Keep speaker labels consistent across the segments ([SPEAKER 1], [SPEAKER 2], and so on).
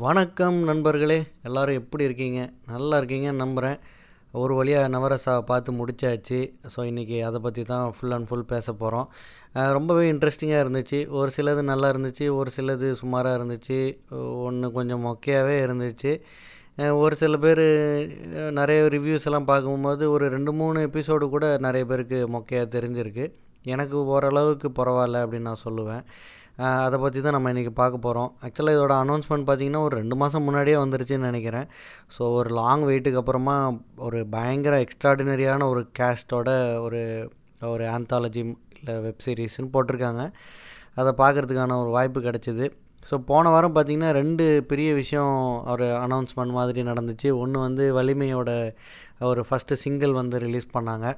[SPEAKER 1] வணக்கம் நண்பர்களே எல்லோரும் எப்படி இருக்கீங்க? நல்லா இருக்கீங்கன்னு நம்புகிறேன் ஒரு வழியாக நவரசா பார்த்து முடிச்சாச்சு. ஸோ இன்றைக்கி அதை பற்றி தான் ஃபுல் அண்ட் ஃபுல் பேச போகிறோம் ரொம்பவே இன்ட்ரெஸ்டிங்காக இருந்துச்சு. ஒரு சிலது நல்லா இருந்துச்சு ஒரு சிலது சுமாராக இருந்துச்சு. ஒன்று கொஞ்சம் மொக்கையாகவே இருந்துச்சு. ஒரு சில பேர் நிறைய ரிவ்யூஸ் எல்லாம் பார்க்கும்போது ஒரு ரெண்டு மூணு எபிசோடு கூட நிறைய பேருக்கு மொக்கையாக தெரிஞ்சிருக்கு. எனக்கு ஓரளவுக்கு பரவாயில்ல அப்படின்னு நான் சொல்லுவேன். அதை பற்றி தான் நம்ம இன்றைக்கி பார்க்க போகிறோம் ஆக்சுவலாக இதோட அனௌன்ஸ்மெண்ட் பார்த்திங்கன்னா ஒரு ரெண்டு மாதம் முன்னாடியே வந்துருச்சுன்னு நினைக்கிறேன். ஸோ ஒரு லாங் வெயிட்டுக்கு அப்புறமா ஒரு பயங்கர எக்ஸ்ட்ராடினரியான ஒரு கேஸ்டோட ஒரு ஒரு ஆந்தாலஜி இல்லை வெப் போட்டிருக்காங்க. அதை பார்க்குறதுக்கான ஒரு வாய்ப்பு கிடச்சிது. ஸோ போன வாரம் பார்த்திங்கன்னா ரெண்டு பெரிய விஷயம் ஒரு அனௌன்ஸ்மெண்ட் மாதிரி நடந்துச்சு. ஒன்று வந்து வலிமையோட ஒரு ஃபஸ்ட்டு சிங்கிள் வந்து ரிலீஸ் பண்ணாங்க.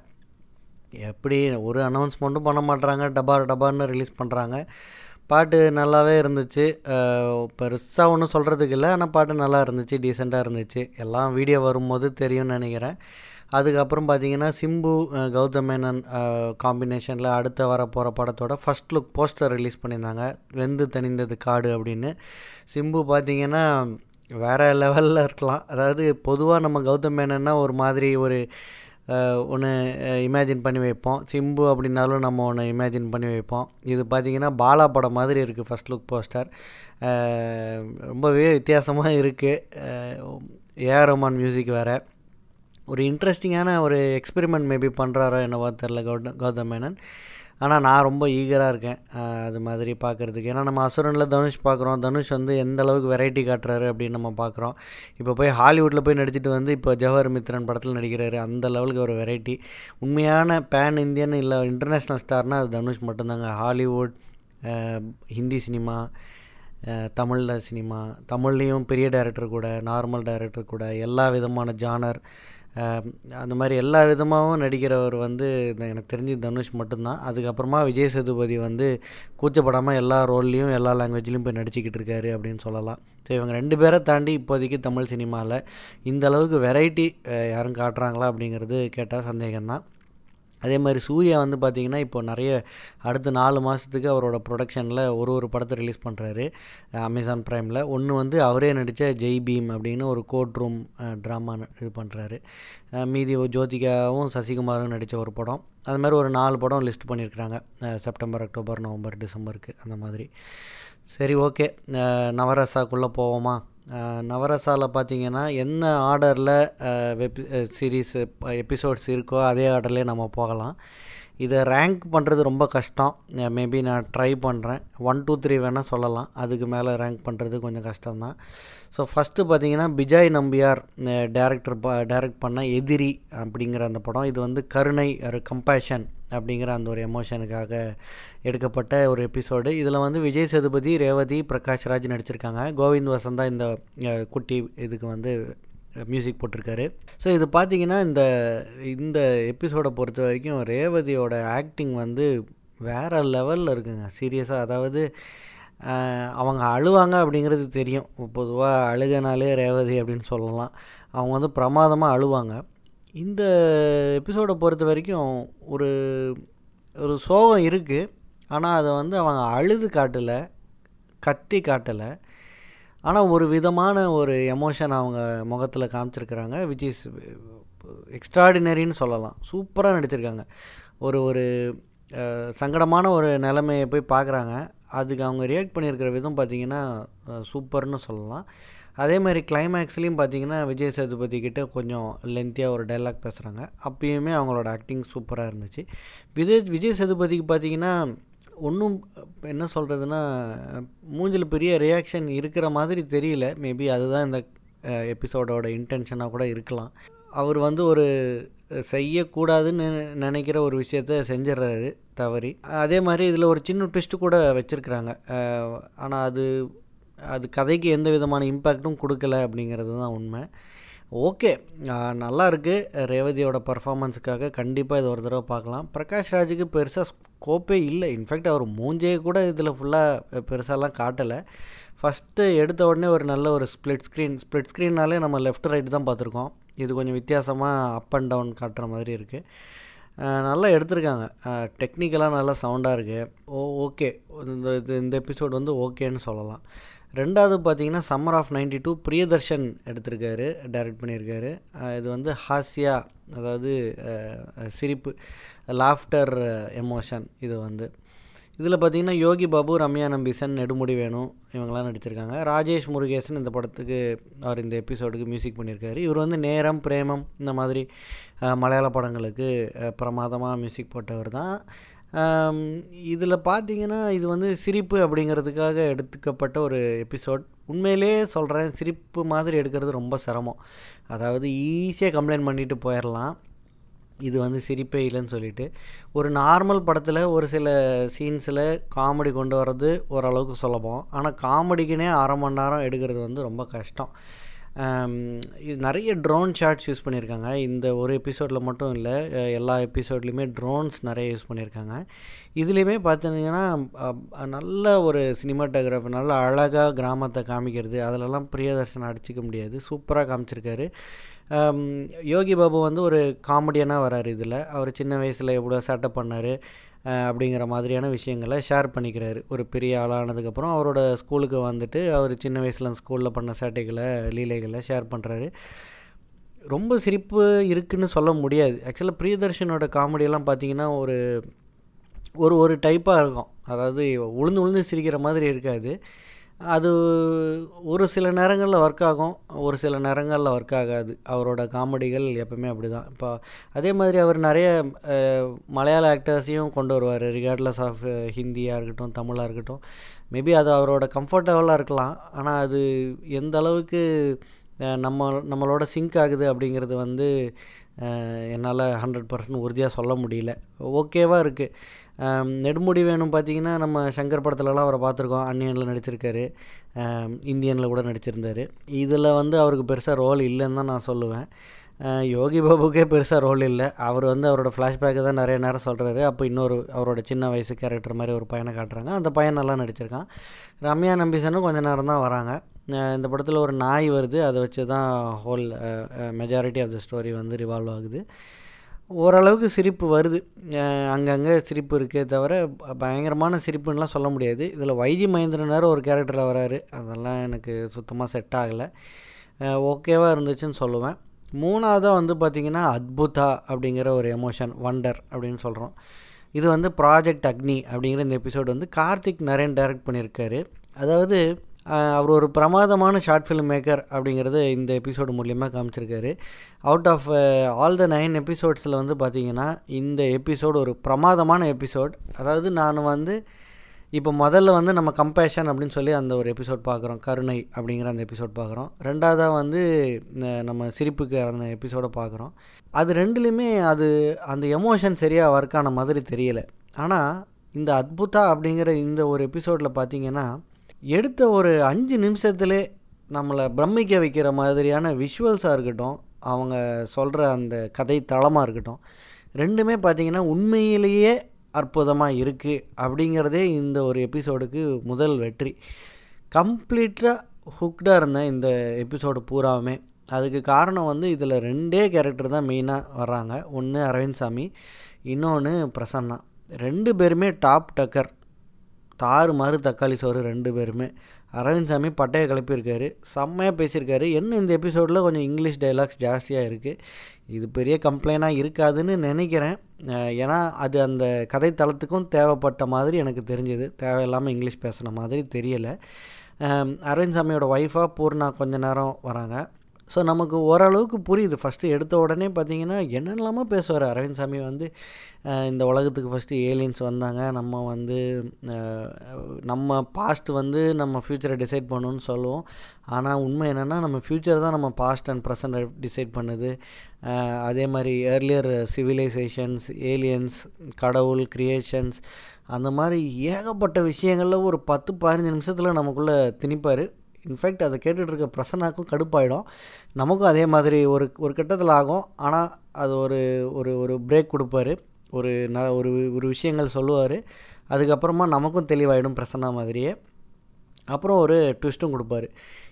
[SPEAKER 1] எப்படி ஒரு அனௌன்ஸ்மெண்ட்டும் பண்ண மாட்றாங்க. டபார் டபார்னு ரிலீஸ் பண்ணுறாங்க பாட்டு நல்லாவே இருந்துச்சு. பெருசாக ஒன்றும் சொல்கிறதுக்கு இல்லை. ஆனால் பாட்டு நல்லா இருந்துச்சு டீசெண்டாக இருந்துச்சு. எல்லாம் வீடியோ வரும்போது தெரியும்னு நினைக்கிறேன். அதுக்கப்புறம் பார்த்தீங்கன்னா சிம்பு கௌதம் மேனன் காம்பினேஷனில் அடுத்த வர போகிற படத்தோட ஃபஸ்ட் லுக் போஸ்டர் ரிலீஸ் பண்ணியிருந்தாங்க. வெந்து தணிந்தது காடு அப்படின்னு. சிம்பு பார்த்தீங்கன்னா வேறு லெவலில் இருக்கலாம். அதாவது பொதுவாக நம்ம கௌதம் மேனன்னா ஒரு மாதிரி ஒரு ஒன்று இமேஜின் பண்ணி வைப்போம். சிம்பு அப்படின்னாலும் நம்ம ஒன்று இமேஜின் பண்ணி வைப்போம். இது பார்த்திங்கன்னா பாலா படம் மாதிரி இருக்குது ஃபஸ்ட் லுக் போஸ்டர் ரொம்பவே வித்தியாசமாக இருக்குது ஏஆர் ரஹ்மான் மியூசிக் வேறு. ஒரு இன்ட்ரெஸ்டிங்கான ஒரு எக்ஸ்பெரிமெண்ட் மேபி பண்ணுறாரோ என்னவோ தெரில கௌதம் கௌதம் மேனன். ஆனால் நான் ரொம்ப ஈகராக இருக்கேன். அது மாதிரி பார்க்குறதுக்கு ஏன்னா நம்ம அசுரனில் தனுஷ் பார்க்குறோம் தனுஷ் வந்து எந்த அளவுக்கு வெரைட்டி காட்டுறாரு அப்படின்னு நம்ம பார்க்குறோம் இப்போ போய் ஹாலிவுட்டில் போய் நடிச்சிட்டு வந்து இப்போ ஜவஹர் மித்ரன் படத்தில் நடிக்கிறாரு. அந்த லெவலுக்கு ஒரு வெரைட்டி உண்மையான பேன் இந்தியன் இல்லை இன்டர்நேஷ்னல் ஸ்டார்னால் அது தனுஷ் மட்டும்தாங்க. ஹாலிவுட் ஹிந்தி சினிமா தமிழில் சினிமா தமிழ்லேயும் பெரிய டைரக்டர் கூட நார்மல் டைரக்டர் கூட எல்லா விதமான ஜானர் அந்த மாதிரி எல்லா விதமாகவும் நடிக்கிறவர் வந்து இந்த எனக்கு தெரிஞ்சு தனுஷ் மட்டும்தான். அதுக்கப்புறமா விஜய் சேதுபதி வந்து கூச்சப்படாமல் எல்லா ரோல்லையும் எல்லா லாங்குவேஜ்லேயும் போய் நடிச்சுக்கிட்டு இருக்காரு அப்படின்னு சொல்லலாம். ஸோ இவங்க ரெண்டு பேரை தாண்டி இப்போதைக்கு தமிழ் சினிமாவில் இந்த அளவுக்கு வெரைட்டி யாரும் காட்டுறாங்களா அப்படிங்கிறது கேட்டால் சந்தேகம்தான். அதே மாதிரி சூர்யா வந்து பார்த்திங்கன்னா இப்போ நிறைய அடுத்த நாலு மாதத்துக்கு அவரோட ப்ரொடக்ஷனில் ஒரு ஒரு படத்தை ரிலீஸ் பண்ணுறாரு அமேசான் ப்ரைமில் ஒன்று வந்து அவரே நடித்த ஜெய் பீம் அப்படின்னு ஒரு கோர்ட் ரூம் ட்ராமா இது பண்ணுறாரு மீதி ஜோதிகாவும் சசிகுமாரும் நடித்த ஒரு படம். அது மாதிரி ஒரு நாலு படம் லிஸ்ட் பண்ணியிருக்கிறாங்க. செப்டம்பர் அக்டோபர் நவம்பர் டிசம்பருக்கு அந்த மாதிரி. சரி ஓகே நவரசாக்குள்ளே போவோமா? நவரசாவில் பார்த்தீங்கன்னா என்ன ஆர்டரில் வெப் சீரீஸ் எபிசோட்ஸ் இருக்கோ அதே ஆர்டர்லேயே நம்ம போகலாம். இதை ரேங்க் பண்ணுறது ரொம்ப கஷ்டம். மேபி நான் ட்ரை பண்ணுறேன் ஒன் டூ த்ரீ வேணால் சொல்லலாம். அதுக்கு மேலே ரேங்க் பண்ணுறது கொஞ்சம் கஷ்டம்தான். ஸோ ஃபஸ்ட்டு பார்த்தீங்கன்னா பிஜாய் நம்பியார் டேரக்டர் ப டைரக்ட் பண்ண எதிரி அப்படிங்கிற அந்த படம். இது வந்து கருணை ஒரு கம்பேஷன் அப்படிங்கிற அந்த ஒரு எமோஷனுக்காக எடுக்கப்பட்ட ஒரு எபிசோடு இதில் வந்து விஜய் சேதுபதி ரேவதி பிரகாஷ் ராஜ் நடிச்சிருக்காங்க. கோவிந்த் வசந்தா இந்த குட்டி இதுக்கு வந்து மியூசிக் போட்டிருக்காரு. ஸோ இது பார்த்தீங்கன்னா இந்த இந்த எபிசோடை பொறுத்த வரைக்கும் ரேவதியோட ஆக்டிங் வந்து வேறு லெவலில் இருக்குங்க. சீரியஸாக அதாவது அவங்க அழுவாங்க அப்படிங்கிறது தெரியும். பொதுவாக அழுகனாலே ரேவதி அப்படின்னு சொல்லலாம். அவங்க வந்து பிரமாதமாக அழுவாங்க. இந்த எபிசோடை பொறுத்த வரைக்கும் ஒரு ஒரு சோகம் இருக்குது ஆனால் அதை வந்து அவங்க அழுது காட்டலை கத்தி காட்டலை. ஆனால் ஒரு விதமான ஒரு எமோஷன் அவங்க முகத்தில் காமிச்சிருக்கிறாங்க விச் இஸ் எக்ஸ்ட்ராடினரின்னு சொல்லலாம். சூப்பராக நடிச்சிருக்காங்க. ஒரு ஒரு சங்கடமான ஒரு நிலைமையை போய் பார்க்குறாங்க அதுக்கு அவங்க ரியாக்ட் பண்ணியிருக்கிற விதம் பார்த்திங்கன்னா சூப்பர்னு சொல்லலாம். அதே மாதிரி கிளைமேக்ஸ்லேயும் பார்த்தீங்கன்னா விஜய் சேதுபதி கிட்டே கொஞ்சம் லென்த்தியாக ஒரு டைலாக் பேசுகிறாங்க அப்பயுமே அவங்களோட ஆக்டிங் சூப்பராக இருந்துச்சு. விஜய் விஜய் சேதுபதிக்கு பார்த்தீங்கன்னா ஒன்றும் என்ன சொல்கிறதுனா மூஞ்சில் பெரிய ரியாக்ஷன் இருக்கிற மாதிரி தெரியல. மேபி அதுதான் இந்த எபிசோடோட இன்டென்ஷனாக கூட இருக்கலாம். அவர் வந்து ஒரு செய்யக்கூடாதுன்னு நினைக்கிற ஒரு விஷயத்த செஞ்சிடுறாரு தவறி. அதே மாதிரி இதில் ஒரு சின்ன ட்விஸ்ட்டு கூட வச்சுருக்குறாங்க. ஆனால் அது அது கதைக்கு எந்த விதமான இம்பேக்ட்டும் கொடுக்கல அப்படிங்கிறது தான் உண்மை. ஓகே நல்லா இருக்குது ரேவதியோட பர்ஃபாமன்ஸுக்காக கண்டிப்பாக இது ஒரு தடவை பார்க்கலாம். பிரகாஷ் ராஜுக்கு பெருசாக ஸ்கோப்பே இல்லை. இன்ஃபேக்ட் அவர் மூஞ்சே கூட இதில் ஃபுல்லாக பெருசாலாம் காட்டலை. ஃபஸ்ட்டு எடுத்த உடனே ஒரு நல்ல ஒரு ஸ்ப்ளிட் ஸ்க்ரீன் ஸ்ப்ளிட் ஸ்க்ரீன்னாலே நம்ம லெஃப்ட் ரைட் தான் பார்த்துருக்கோம். இது கொஞ்சம் வித்தியாசமாக அப் அண்ட் டவுன் காட்டுற மாதிரி இருக்குது நல்லா எடுத்திருக்காங்க. டெக்னிக்கலாக நல்லா சவுண்டாக இருக்குது ஓ ஓகே இந்த இது இந்த எபிசோட் வந்து ஓகேன்னு சொல்லலாம். ரெண்டாவது பார்த்தீங்கன்னா summer of ninety two Priyadarshan எடுத்திருக்காரு டைரக்ட் பண்ணியிருக்காரு. இது வந்து ஹாஸ்யா அதாவது சிரிப்பு லாஃப்டர் எமோஷன் இது வந்து. இதில் பார்த்தீங்கன்னா யோகி பாபு ரம்யா நம்பிசன் நெடுமுடி வேணும் இவங்கெல்லாம் நடிச்சிருக்காங்க. ராஜேஷ் முருகேசன் இந்த படத்துக்கு அவர் இந்த எபிசோடுக்கு மியூசிக் பண்ணியிருக்காரு. இவர் வந்து நேரம் பிரேமம் இந்த மாதிரி மலையாள படங்களுக்கு பிரமாதமாக மியூசிக் போட்டவர் தான். இதில் பார்த்தீங்கன்னா இது வந்து சிரிப்பு அப்படிங்கிறதுக்காக எடுத்துக்கப்பட்ட ஒரு எபிசோட். உண்மையிலே சொல்கிறேன் சிரிப்பு மாதிரி எடுக்கிறது ரொம்ப சிரமம். அதாவது ஈஸியாக கம்ப்ளைண்ட் பண்ணிட்டு போயிடலாம். இது வந்து சிரிப்பே இல்லைன்னு சொல்லிட்டு. ஒரு நார்மல் படத்தில் ஒரு சில சீன்ஸில் காமெடி கொண்டு வர்றது ஓரளவுக்கு சுலபம். ஆனால் காமெடிக்குனே அரை மணி நேரம் எடுக்கிறது வந்து ரொம்ப கஷ்டம். இது நிறைய ட்ரோன் ஷாட்ஸ் யூஸ் பண்ணியிருக்காங்க. இந்த ஒரு எபிசோடில் மட்டும் இல்லை எல்லா எபிசோட்லேயுமே ட்ரோன்ஸ் நிறைய யூஸ் பண்ணியிருக்காங்க. இதுலேயுமே பார்த்தீங்கன்னா நல்ல ஒரு சினிமாட்டோகிராஃபி நல்ல அழகாக கிராமத்தை காமிக்கிறது. அதிலெல்லாம் பிரியதர்ஷன் அடிச்சிக்க முடியாது. சூப்பராக காமிச்சிருக்காரு. யோகி பாபு வந்து ஒரு காமெடியனாக வராரு இதில். அவர் சின்ன வயசில் எவ்வளோ சேட்டை பண்ணார் அப்படிங்கிற மாதிரியான விஷயங்களை ஷேர் பண்ணிக்கிறாரு. ஒரு பெரிய ஆளானதுக்கப்புறம் அவரோட ஸ்கூலுக்கு வந்துட்டு அவர் சின்ன வயசில் ஸ்கூலில் பண்ண சேட்டைகளை லீலைகளை ஷேர் பண்ணுறாரு ரொம்ப சிரிப்பு இருக்குன்னு சொல்ல முடியாது. ஆக்சுவலாக பிரியதர்ஷனோட காமெடியெல்லாம் பார்த்திங்கன்னா ஒரு ஒரு ஒரு டைப்பாக இருக்கும். அதாவது உளுந்து உளுந்து சிரிக்கிற மாதிரி இருக்காது. அது ஒரு சில நேரங்களில் ஒர்க் ஆகும் ஒரு சில நேரங்களில் ஒர்க் ஆகாது. அவரோட காமெடிகள் எப்பவுமே அப்படி தான் இப்போ அதே மாதிரி அவர் நிறைய மலையாள ஆக்டர்ஸையும் கொண்டு வருவார். ரிகார்ட்லஸ் ஆஃப் ஹிந்தியாக இருக்கட்டும் தமிழாக இருக்கட்டும். மேபி அது அவரோட கம்ஃபர்டபுளாக இருக்கலாம். ஆனால் அது எந்த அளவுக்கு நம்ம நம்மளோட சிங்க் ஆகுது அப்படிங்கிறது வந்து என்னால் ஹண்ட்ரட் பர்சன்ட் உறுதியாக சொல்ல முடியல. ஓகேவாக இருக்குது நெடுமுடி வேணும் பார்த்தீங்கன்னா நம்ம சங்கர் படத்துலலாம் அவரை பார்த்துருக்கோம். அன்னியனில் நடிச்சிருக்காரு. இந்தியனில் கூட நடிச்சிருந்தார். இதில் வந்து அவருக்கு பெருசாக ரோல் இல்லைன்னு தான் நான் சொல்லுவேன். யோகி பாபுக்கே பெருசாக ரோல் இல்லை. அவர் வந்து அவரோட ஃப்ளாஷ்பேக்கை தான் நிறைய நேரம் சொல்கிறாரு அப்போ இன்னொரு அவரோட சின்ன வயசு கேரக்டர் மாதிரி ஒரு பையனை காட்டுறாங்க. அந்த பையன் நல்லா நடிச்சிருக்கான். ரம்யா நம்பிசனும் கொஞ்ச நேரம் தான் வராங்க. இந்த படத்தில் ஒரு நாய் வருது. அதை வச்சு தான் whole majority of the story வந்து ரிவால்வ் ஆகுது. ஓரளவுக்கு சிரிப்பு வருது. அங்கங்கே சிரிப்பு இருக்கே தவிர பயங்கரமான சிரிப்புன்னெலாம் சொல்ல முடியாது. இதில் வைஜி மகேந்திரனார் ஒரு கேரக்டரில் வராரு. அதெல்லாம் எனக்கு சுத்தமாக செட் ஆகலை. ஓகேவாக இருந்துச்சுன்னு சொல்லுவேன். மூணாவதாக வந்து பார்த்திங்கன்னா அத்புதா அப்படிங்கிற ஒரு எமோஷன் வண்டர் அப்படின்னு சொல்கிறோம் இது வந்து ப்ராஜெக்ட் அக்னி அப்படிங்கிற இந்த எபிசோடு வந்து கார்த்திக் நரேன் டைரக்ட் பண்ணியிருக்காரு. அதாவது அவர் ஒரு பிரமாதமான ஷார்ட் ஃபிலிம் மேக்கர் அப்படிங்கிறது இந்த எபிசோடு மூலியமாக காமிச்சிருக்காரு. Out of all the nine எபிசோட்ஸில் வந்து பார்த்திங்கன்னா இந்த எபிசோடு ஒரு பிரமாதமான எபிசோட் அதாவது நான் வந்து இப்போ முதல்ல வந்து நம்ம கம்பேஷன் அப்படின்னு சொல்லி அந்த ஒரு எபிசோட் பார்க்குறோம் கருணை அப்படிங்கிற அந்த எபிசோட் பார்க்குறோம் ரெண்டாவதாக வந்து நம்ம சிரிப்புக்கு அந்த எபிசோடை பார்க்குறோம் அது ரெண்டுலேயுமே அது அந்த எமோஷன் சரியாக ஒர்க் ஆன மாதிரி தெரியலை. ஆனால் இந்த அத்புதா அப்படிங்கிற இந்த ஒரு எபிசோடில் பார்த்தீங்கன்னா எடுத்த ஒரு அஞ்சு நிமிஷத்துலே நம்மளை பிரமிக்க வைக்கிற மாதிரியான விஷுவல்ஸாக இருக்கட்டும் அவங்க சொல்கிற அந்த கதை தளமாக இருக்கட்டும் ரெண்டுமே பார்த்திங்கன்னா உண்மையிலேயே அற்புதமாக இருக்குது அப்படிங்கிறதே இந்த ஒரு எபிசோடுக்கு முதல் வெற்றி. கம்ப்ளீட்டாக ஹுக்டாக இருந்தேன் இந்த எபிசோடு பூராவுமே. அதுக்கு காரணம் வந்து இதில் ரெண்டே கேரக்டர் தான் மெயினாக வர்றாங்க. ஒன்று அரவிந்த் சாமி இன்னொன்று பிரசன்னா. ரெண்டு பேருமே டாப் டக்கர் தாறு மாறு தக்காளி சோறு ரெண்டு பேருமே. அரவிந்த் சாமி பட்டையை கிளப்பியிருக்காரு. செம்மையாக பேசியிருக்காரு. என்ன இந்த எபிசோடில் கொஞ்சம் இங்கிலீஷ் டைலாக்ஸ் ஜாஸ்தியாக இருக்குது இது பெரிய கம்ப்ளைண்டாக இருக்காதுன்னு நினைக்கிறேன். ஏன்னா அது அந்த கதை தளத்துக்கும் தேவைப்பட்ட மாதிரி எனக்கு தெரிஞ்சது. தேவையில்லாமல் இங்கிலீஷ் பேசின மாதிரி தெரியலை. அரவிந்த் சாமியோட ஒய்ஃபாக பூர்ணா கொஞ்ச நேரம் வராங்க. ஸோ நமக்கு ஓரளவுக்கு புரியுது. ஃபஸ்ட்டு எடுத்த உடனே பார்த்தீங்கன்னா என்னென்னலாமோ பேசுவார் அரவிந்த் சாமி வந்து இந்த உலகத்துக்கு ஃபஸ்ட்டு ஏலியன்ஸ் வந்தாங்க. நம்ம வந்து நம்ம பாஸ்ட் வந்து நம்ம ஃப்யூச்சரை டிசைட் பண்ணணும்னு சொல்லுவோம். ஆனால் உண்மை என்னென்னா நம்ம ஃப்யூச்சர் தான் நம்ம பாஸ்ட் அண்ட் ப்ரெசண்ட்டை டிசைட் பண்ணுது. அதே மாதிரி ஏர்லியர் சிவிலைசேஷன்ஸ் ஏலியன்ஸ் கடவுள் கிரியேஷன்ஸ் அந்த மாதிரி ஏகப்பட்ட விஷயங்களில் ஒரு பத்து பதினஞ்சு நிமிஷத்தில் நமக்குள்ளே திணிப்பார். இன்ஃபேக்ட் அதை கேட்டுட்ருக்க பிரசன்னாக்கும் கடுப்பாயிடும். நமக்கும் அதே மாதிரி ஒரு ஒரு கட்டத்தில் ஆகும். ஆனால் அது ஒரு ஒரு ஒரு பிரேக் கொடுப்பாரு. ஒரு ந ஒரு ஒரு விஷயங்கள் சொல்லுவார். அதுக்கப்புறமா நமக்கும் தெளிவாயிடும் பிரசன்னா மாதிரியே. அப்புறம் ஒரு ட்விஸ்ட்டும் கொடுப்பாரு.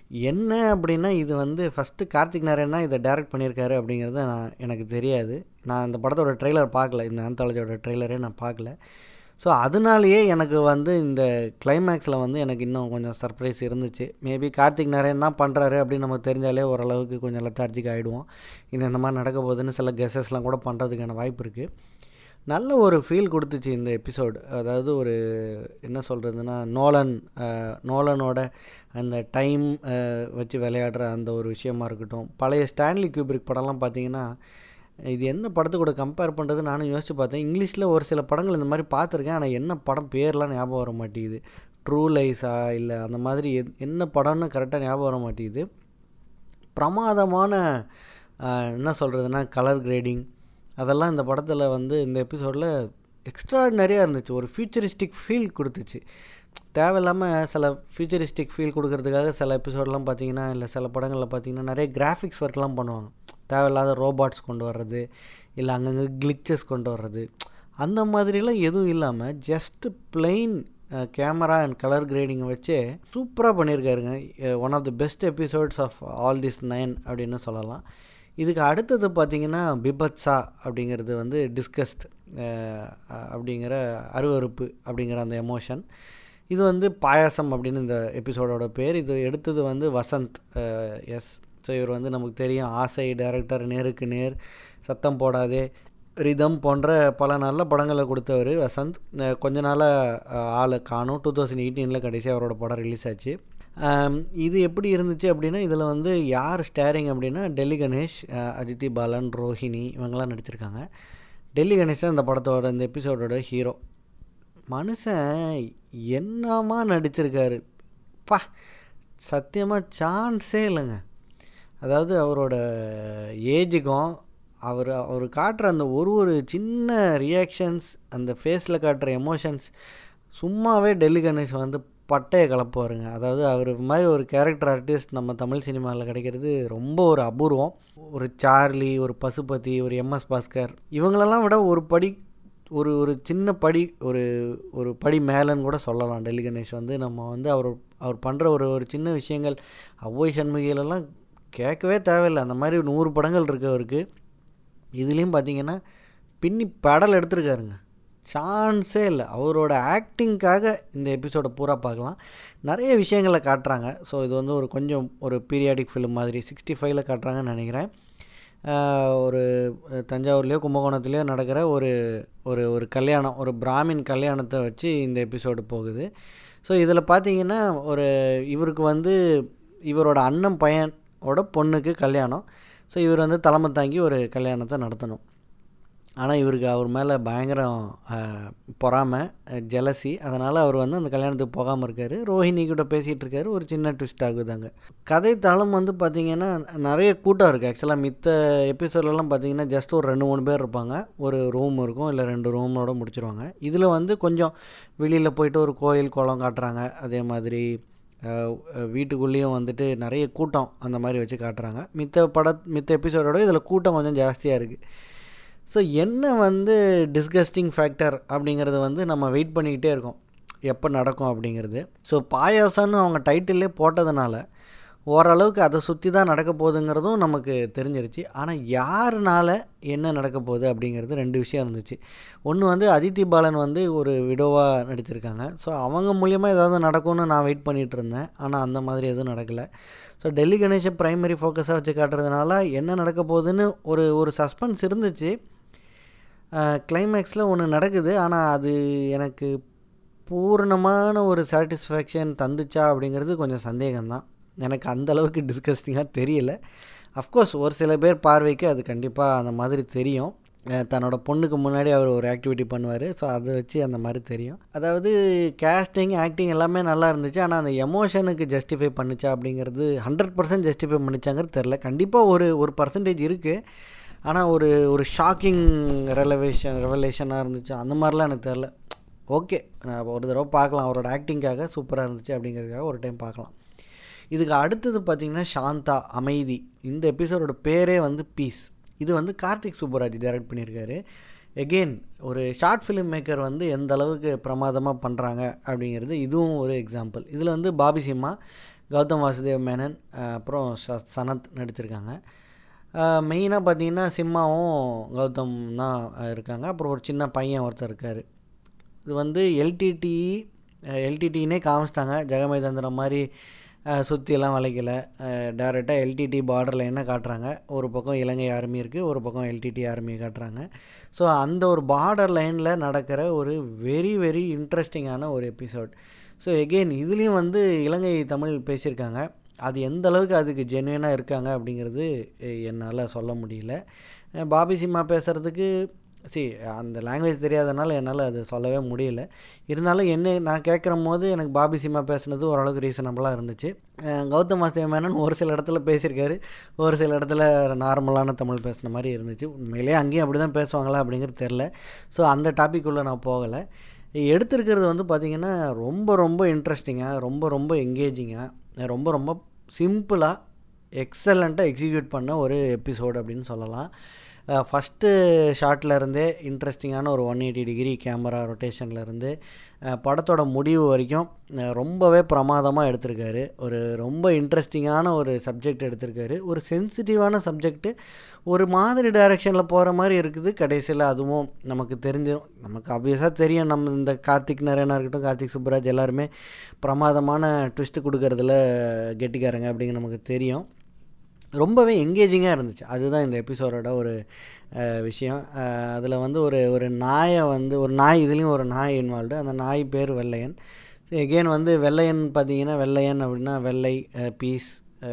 [SPEAKER 1] என்ன அப்படின்னா இது வந்து ஃபஸ்ட்டு கார்த்திக் நாராயணா இதை டைரக்ட் பண்ணியிருக்காரு அப்படிங்கிறது நான் எனக்கு தெரியாது. நான் இந்த படத்தோட ட்ரெய்லர் பார்க்கல. இந்த ஆந்தாலஜியோட ட்ரெய்லரே நான் பார்க்கல. ஸோ அதனாலேயே எனக்கு வந்து இந்த கிளைமேக்ஸில் வந்து எனக்கு இன்னும் கொஞ்சம் சர்ப்ரைஸ் இருந்துச்சு. மேபி கார்த்திக் நிறைய என்ன பண்ணுறாரு அப்படின்னு நமக்கு தெரிஞ்சாலே ஓரளவுக்கு கொஞ்சம் லெத்தார்ஜிக் ஆகிடுவோம் இது இந்த மாதிரி நடக்க போகுதுன்னு சில கெஸஸ்லாம் கூட பண்ணுறதுக்கான வாய்ப்பு இருக்குது நல்ல ஒரு ஃபீல் கொடுத்துச்சு இந்த எபிசோடு அதாவது ஒரு என்ன சொல்கிறதுனா நோலன் நோலனோட அந்த டைம் வச்சு விளையாடுற அந்த ஒரு விஷயமா இருக்கட்டும். பழைய ஸ்டான்லி கியூபிரிக் படம்லாம் பார்த்தீங்கன்னா இது எந்த படத்து கூட கம்பேர் பண்ணுறது நானும் யோசிச்சு பார்த்தேன். இங்கிலீஷில் ஒரு சில படங்கள் இந்த மாதிரி பார்த்துருக்கேன். ஆனால் என்ன படம் பேர்லாம் ஞாபகம் வர மாட்டேங்குது. ட்ரூ லைஸா இல்லை அந்த மாதிரி என்ன படம்னு கரெக்டாக ஞாபகம் வர மாட்டேங்குது. பிரமாதமான என்ன சொல்கிறதுனா கலர் கிரேடிங் அதெல்லாம் இந்த படத்தில் வந்து இந்த எபிசோடில் எக்ஸ்ட்ராடினரியாக இருந்துச்சு. ஒரு ஃபியூச்சரிஸ்டிக் ஃபீல் கொடுத்துச்சு. தேவையில்லாமல் சில ஃபியூச்சரிஸ்டிக் ஃபீல் கொடுக்கறதுக்காக சில எபிசோடெலாம் பார்த்தீங்கன்னா இல்லை சில படங்களில் பார்த்தீங்கன்னா நிறைய கிராஃபிக்ஸ் ஒர்க்லாம் பண்ணுவாங்க. தேவையில்லாத ரோபாட்ஸ் கொண்டு வர்றது இல்லை அங்கங்கே கிளிச்சஸ் கொண்டு வர்றது. அந்த மாதிரிலாம் எதுவும் இல்லாமல் just plain camera and colour கிரேடிங்கை வச்சு சூப்பராக பண்ணியிருக்காருங்க one of the best episodes of all this nine அப்படின்னு சொல்லலாம். இதுக்கு அடுத்தது பார்த்திங்கன்னா பிபத்ஸா அப்படிங்கிறது வந்து டிஸ்கஸ்ட் அப்படிங்கிற அருவறுப்பு அப்படிங்கிற அந்த எமோஷன் இது வந்து பாயாசம் அப்படின்னு இந்த எபிசோடோட பேர். இது எடுத்தது வந்து வசந்த் எஸ். ஸோ இவர் வந்து நமக்கு தெரியும் ஆசை டேரக்டர் நேருக்கு நேர் சத்தம் போடாதே ரிதம் போன்ற பல நல்ல படங்களை கொடுத்தவர் வசந்த். கொஞ்ச நாளாக ஆளை காணும். டூ தௌசண்ட் எயிட்டீனில் கடைசியாக அவரோட படம் ரிலீஸ் ஆச்சு. இது எப்படி இருந்துச்சு அப்படின்னா இதில் வந்து யார் ஸ்டேரிங் அப்படின்னா டெல்லி கணேஷ் அஜித்தி பாலன் ரோஹிணி இவங்கெல்லாம் நடிச்சிருக்காங்க. டெல்லி கணேஷ் தான் இந்த படத்தோட இந்த எபிசோடோட ஹீரோ மனுஷன் என்னமா நடிச்சிருக்காரு. பா சத்தியமாக சான்ஸே இல்லைங்க. அதாவது அவரோட ஏஜுக்கும் அவர் அவர் காட்டுற அந்த ஒரு ஒரு சின்ன ரியாக்ஷன்ஸ் அந்த ஃபேஸில் காட்டுற எமோஷன்ஸ் சும்மாவே டெல்லி கணேஷ் வந்து பட்டையை கலப்புவாருங்க அதாவது அவர் மாதிரி ஒரு கேரக்டர் ஆர்டிஸ்ட் நம்ம தமிழ் சினிமாவில் கிடைக்கிறது ரொம்ப ஒரு அபூர்வம். ஒரு சார்லி ஒரு பசுபதி ஒரு எம்எஸ் பாஸ்கர் இவங்களெல்லாம் விட ஒரு படி ஒரு ஒரு சின்ன படி ஒரு ஒரு படி மேலேன்னு கூட சொல்லலாம். டெல்லி கணேஷ் வந்து நம்ம வந்து அவர் அவர் பண்ணுற ஒரு ஒரு சின்ன விஷயங்கள் அவ்வை சண்முகிலெல்லாம் கேட்கவே தேவையில்லை. அந்த மாதிரி நூறு படங்கள் இருக்குது அவருக்கு. இதுலேயும் பார்த்தீங்கன்னா பின்னி படல் எடுத்திருக்காருங்க. சான்ஸே இல்லை. அவரோட ஆக்டிங்க்காக இந்த எபிசோடை பூரா பார்க்கலாம் நிறைய விஷயங்களை காட்டுறாங்க. ஸோ இது வந்து ஒரு கொஞ்சம் ஒரு பீரியாடிக் ஃபிலிம் மாதிரி. சிக்ஸ்டி ஃபைவ்ல காட்டுறாங்கன்னு நினைக்கிறேன். ஒரு தஞ்சாவூர்லேயோ கும்பகோணத்துலேயோ நடக்கிற ஒரு ஒரு ஒரு கல்யாணம் ஒரு பிராமின் கல்யாணத்தை வச்சு இந்த எபிசோடு போகுது. ஸோ இதில் பார்த்தீங்கன்னா ஒரு இவருக்கு வந்து இவரோட அண்ணன் பையன் ஓட பொண்ணுக்கு கல்யாணம். ஸோ இவர் வந்து தலைமை தாங்கி ஒரு கல்யாணத்தை நடத்தணும். ஆனால் இவருக்கு அவர் மேலே பயங்கரம் பொறாமை ஜெலசி அதனால் அவர் வந்து அந்த கல்யாணத்துக்கு போகாமல் இருக்கார். ரோஹிணி கூட பேசிகிட்டு இருக்காரு. ஒரு சின்ன ட்விஸ்ட் ஆகுதாங்க. கதை தளம் வந்து பார்த்திங்கன்னா நிறைய கூட்டம் இருக்குது ஆக்சுவலாக மித்த எபிசோட்லலாம் பார்த்திங்கன்னா ஜஸ்ட் ஒரு ரெண்டு மூணு பேர் இருப்பாங்க. ஒரு ரூம் இருக்கும். இல்லை ரெண்டு ரூமோட முடிச்சிருவாங்க. இதில் வந்து கொஞ்சம் வெளியில் போயிட்டு ஒரு கோயில் குளம் காட்டுறாங்க. அதே மாதிரி வீட்டுக்குள்ளேயும் வந்துட்டு நிறைய கூட்டம் அந்த மாதிரி வச்சு காட்டுறாங்க. மித்த பட மித்த எபிசோடோட இதில் கூட்டம் கொஞ்சம் ஜாஸ்தியாக இருக்குது ஸோ என்ன வந்து டிஸ்கஸ்டிங் ஃபேக்டர் அப்படிங்கிறது வந்து நம்ம வெயிட் பண்ணிக்கிட்டே இருக்கோம். எப்போ நடக்கும் அப்படிங்கிறது. ஸோ பாயாசம்னு அவங்க டைட்டிலே போட்டதுனால ஓரளவுக்கு அதை சுற்றி தான் நடக்க போகுதுங்கிறதும் நமக்கு தெரிஞ்சிருச்சு. ஆனால் யாருனால என்ன நடக்க போகுது அப்படிங்கிறது ரெண்டு விஷயம் இருந்துச்சு. ஒன்று வந்து அதித்தி பாலன் வந்து ஒரு விடோவாக நடிச்சிருக்காங்க. ஸோ அவங்க மூலியமாக ஏதாவது நடக்கும்னு நான் வெயிட் பண்ணிகிட்டு இருந்தேன். ஆனால் அந்த மாதிரி எதுவும் நடக்கலை. ஸோ டெல்லி கணேஷை ப்ரைமரி ஃபோக்கஸாக வச்சு காட்டுறதுனால என்ன நடக்க போகுதுன்னு ஒரு ஒரு சஸ்பென்ஸ் இருந்துச்சு. கிளைமேக்ஸில் ஒன்று நடக்குது. ஆனால் அது எனக்கு பூர்ணமான ஒரு சாட்டிஸ்ஃபேக்ஷன் தந்துச்சா அப்படிங்கிறது கொஞ்சம் சந்தேகம்தான். எனக்கு அந்தளவுக்கு டிஸ்கஸ்டிங்காக தெரியல. அஃப்கோர்ஸ் ஒரு சில பேர் பார்வைக்கு அது கண்டிப்பாக அந்த மாதிரி தெரியும். தன்னோட பொண்ணுக்கு முன்னாடி அவர் ஒரு ஆக்டிவிட்டி பண்ணுவார். ஸோ அதை வச்சு அந்த மாதிரி தெரியும். அதாவது கேஸ்டிங் ஆக்டிங் எல்லாமே நல்லா இருந்துச்சு. ஆனால் அந்த எமோஷனுக்கு ஜஸ்டிஃபை பண்ணிச்சா அப்படிங்கிறது ஹண்ட்ரட் பர்சன்ட் ஜஸ்டிஃபை பண்ணிச்சாங்கிறது தெரில கண்டிப்பாக ஒரு ஒரு பர்சன்டேஜ் இருக்குது ஆனால் ஒரு ஒரு ஷாக்கிங் ரெலவேஷன் ரெவலேஷனாக இருந்துச்சு. அந்த மாதிரிலாம் எனக்கு தெரில ஓகே நான் ஒரு தடவை பார்க்கலாம். அவரோட ஆக்டிங்காக சூப்பராக இருந்துச்சு அப்படிங்கிறதுக்காக ஒரு டைம் பார்க்கலாம். இதுக்கு அடுத்தது பார்த்திங்கன்னா சாந்தா அமைதி. இந்த எபிசோடோட பேரே வந்து பீஸ் இது வந்து கார்த்திக் சுப்புராஜ் டைரக்ட் பண்ணியிருக்காரு. எகெயின் ஒரு ஷார்ட் ஃபிலிம் மேக்கர் வந்து எந்த அளவுக்கு பிரமாதமாக பண்ணுறாங்க அப்படிங்கிறது இதுவும் ஒரு எக்ஸாம்பிள் இதில் வந்து பாபி சிம்மா கௌதம் வாசுதேவ் மேனன் அப்புறம் ச சனத் நடிச்சிருக்காங்க. மெயினாக பார்த்தீங்கன்னா சிம்மாவும் கௌதம் தான் இருக்காங்க. அப்புறம் ஒரு சின்ன பையன் ஒருத்தர் இருக்கார். இது வந்து எல்டிடி எல்டிடினே காமிச்சிட்டாங்க. ஜெகமேதந்திரம் மாதிரி சுற்றியெல்லாம் வளைக்கலை. டேரெக்டாக எல்டிடி பார்டர் என்ன காட்டுறாங்க? ஒரு பக்கம் இலங்கை ஆர்மி இருக்குது ஒரு பக்கம் எல்டிடி ஆர்மி காட்டுறாங்க. ஸோ அந்த ஒரு பார்டர் லைனில் நடக்கிற ஒரு வெரி வெரி இன்ட்ரெஸ்டிங்கான ஒரு எபிசோட் ஸோ எகெயின் இதுலேயும் வந்து இலங்கை தமிழ் பேசியிருக்காங்க. அது எந்த அளவுக்கு அதுக்கு ஜென்வினாக இருக்காங்க அப்படிங்கிறது என்னால் சொல்ல முடியல. பாபி சிம்மா பேசுகிறதுக்கு சி அந்த லாங்குவேஜ் தெரியாதனால என்னால் அது சொல்லவே முடியல. இருந்தாலும் என்ன நான் கேட்குற போது எனக்கு பாபி சிம்மா பேசுனது ஓரளவுக்கு ரீசனபிளாக இருந்துச்சு. கௌதம் வாசுதேவ மேனன் ஒரு சில இடத்துல பேசியிருக்காரு. ஒரு சில இடத்துல நார்மலான தமிழ் பேசுன மாதிரி இருந்துச்சு. உண்மையிலேயே அங்கேயும் அப்படி தான் பேசுவாங்களா அப்படிங்கிறது தெரில ஸோ அந்த டாபிக் உள்ளே நான் போகலை. எடுத்திருக்கிறது வந்து பார்த்திங்கன்னா ரொம்ப ரொம்ப இன்ட்ரெஸ்டிங்காக ரொம்ப ரொம்ப எங்கேஜிங்காக ரொம்ப ரொம்ப சிம்பிளாக எக்ஸலண்ட்டாக எக்ஸிக்யூட் பண்ண ஒரு எபிசோடு அப்படின்னு சொல்லலாம். ஃபஸ்ட்டு ஷாட்டில் இருந்தே இன்ட்ரெஸ்டிங்கான ஒரு ஒன் எயிட்டி டிகிரி கேமரா ரொட்டேஷன்லேருந்து படத்தோட முடிவு வரைக்கும் ரொம்பவே பிரமாதமாக எடுத்திருக்காரு. ஒரு ரொம்ப இன்ட்ரெஸ்டிங்கான ஒரு சப்ஜெக்ட் எடுத்திருக்காரு. ஒரு சென்சிட்டிவான சப்ஜெக்ட்டு ஒரு மாதிரி டைரெக்ஷனில் போகிற மாதிரி இருக்குது. கடைசியில் அதுவும் நமக்கு தெரிஞ்சிடும் நமக்கு ஆப்வியஸாக தெரியும். நம்ம இந்த கார்த்திக் நரேனா இருக்கட்டும் கார்த்திக் சுப்ராஜ் எல்லாருமே பிரமாதமான ட்விஸ்ட்டு கொடுக்கறதுல கெட்டிக்காரங்க அப்படிங்கிற நமக்கு தெரியும். ரொம்பவே எங்கேஜிங்காக இருந்துச்சு. அதுதான் இந்த எபிசோடோட ஒரு விஷயம். அதில் வந்து ஒரு ஒரு நாயை வந்து ஒரு நாய் இதுலேயும் ஒரு நாய் இன்வால்வ்டு அந்த நாய் பேர் வெள்ளையன். எகெயின் வந்து வெள்ளையன் பார்த்தீங்கன்னா வெள்ளையன் அப்படின்னா வெள்ளை பீஸ்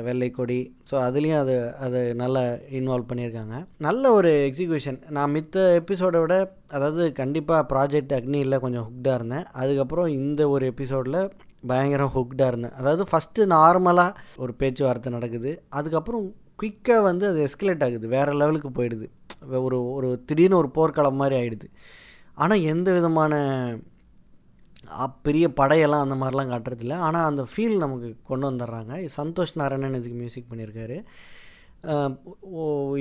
[SPEAKER 1] வெள்ளை கொடி. ஸோ அதுலேயும் அது அது நல்லா இன்வால்வ் பண்ணியிருக்காங்க. நல்ல ஒரு எக்ஸிக்யூஷன் நான் மித்த எபிசோடை விட அதாவது கண்டிப்பாக ப்ராஜெக்ட் அக்னியில் கொஞ்சம் ஹுக்டாக இருந்தேன். அதுக்கப்புறம் இந்த ஒரு எபிசோடில் பயங்கரம் ஹுக்டாக இருந்தேன். அதாவது ஃபஸ்ட்டு நார்மலாக ஒரு பேச்சுவார்த்தை நடக்குது. அதுக்கப்புறம் குயிக்காக வந்து அது எஸ்கலேட் ஆகுது. வேறு லெவலுக்கு போயிடுது. ஒரு ஒரு திடீர்னு ஒரு போர்க்களம் மாதிரி ஆகிடுது ஆனால் எந்த விதமான பெரிய படையெல்லாம் அந்த மாதிரிலாம் காட்டுறதில்ல ஆனால் அந்த ஃபீல் நமக்கு கொண்டு வந்துடுறாங்க. சந்தோஷ் நாராயணன் இதுக்கு மியூசிக் பண்ணியிருக்காரு.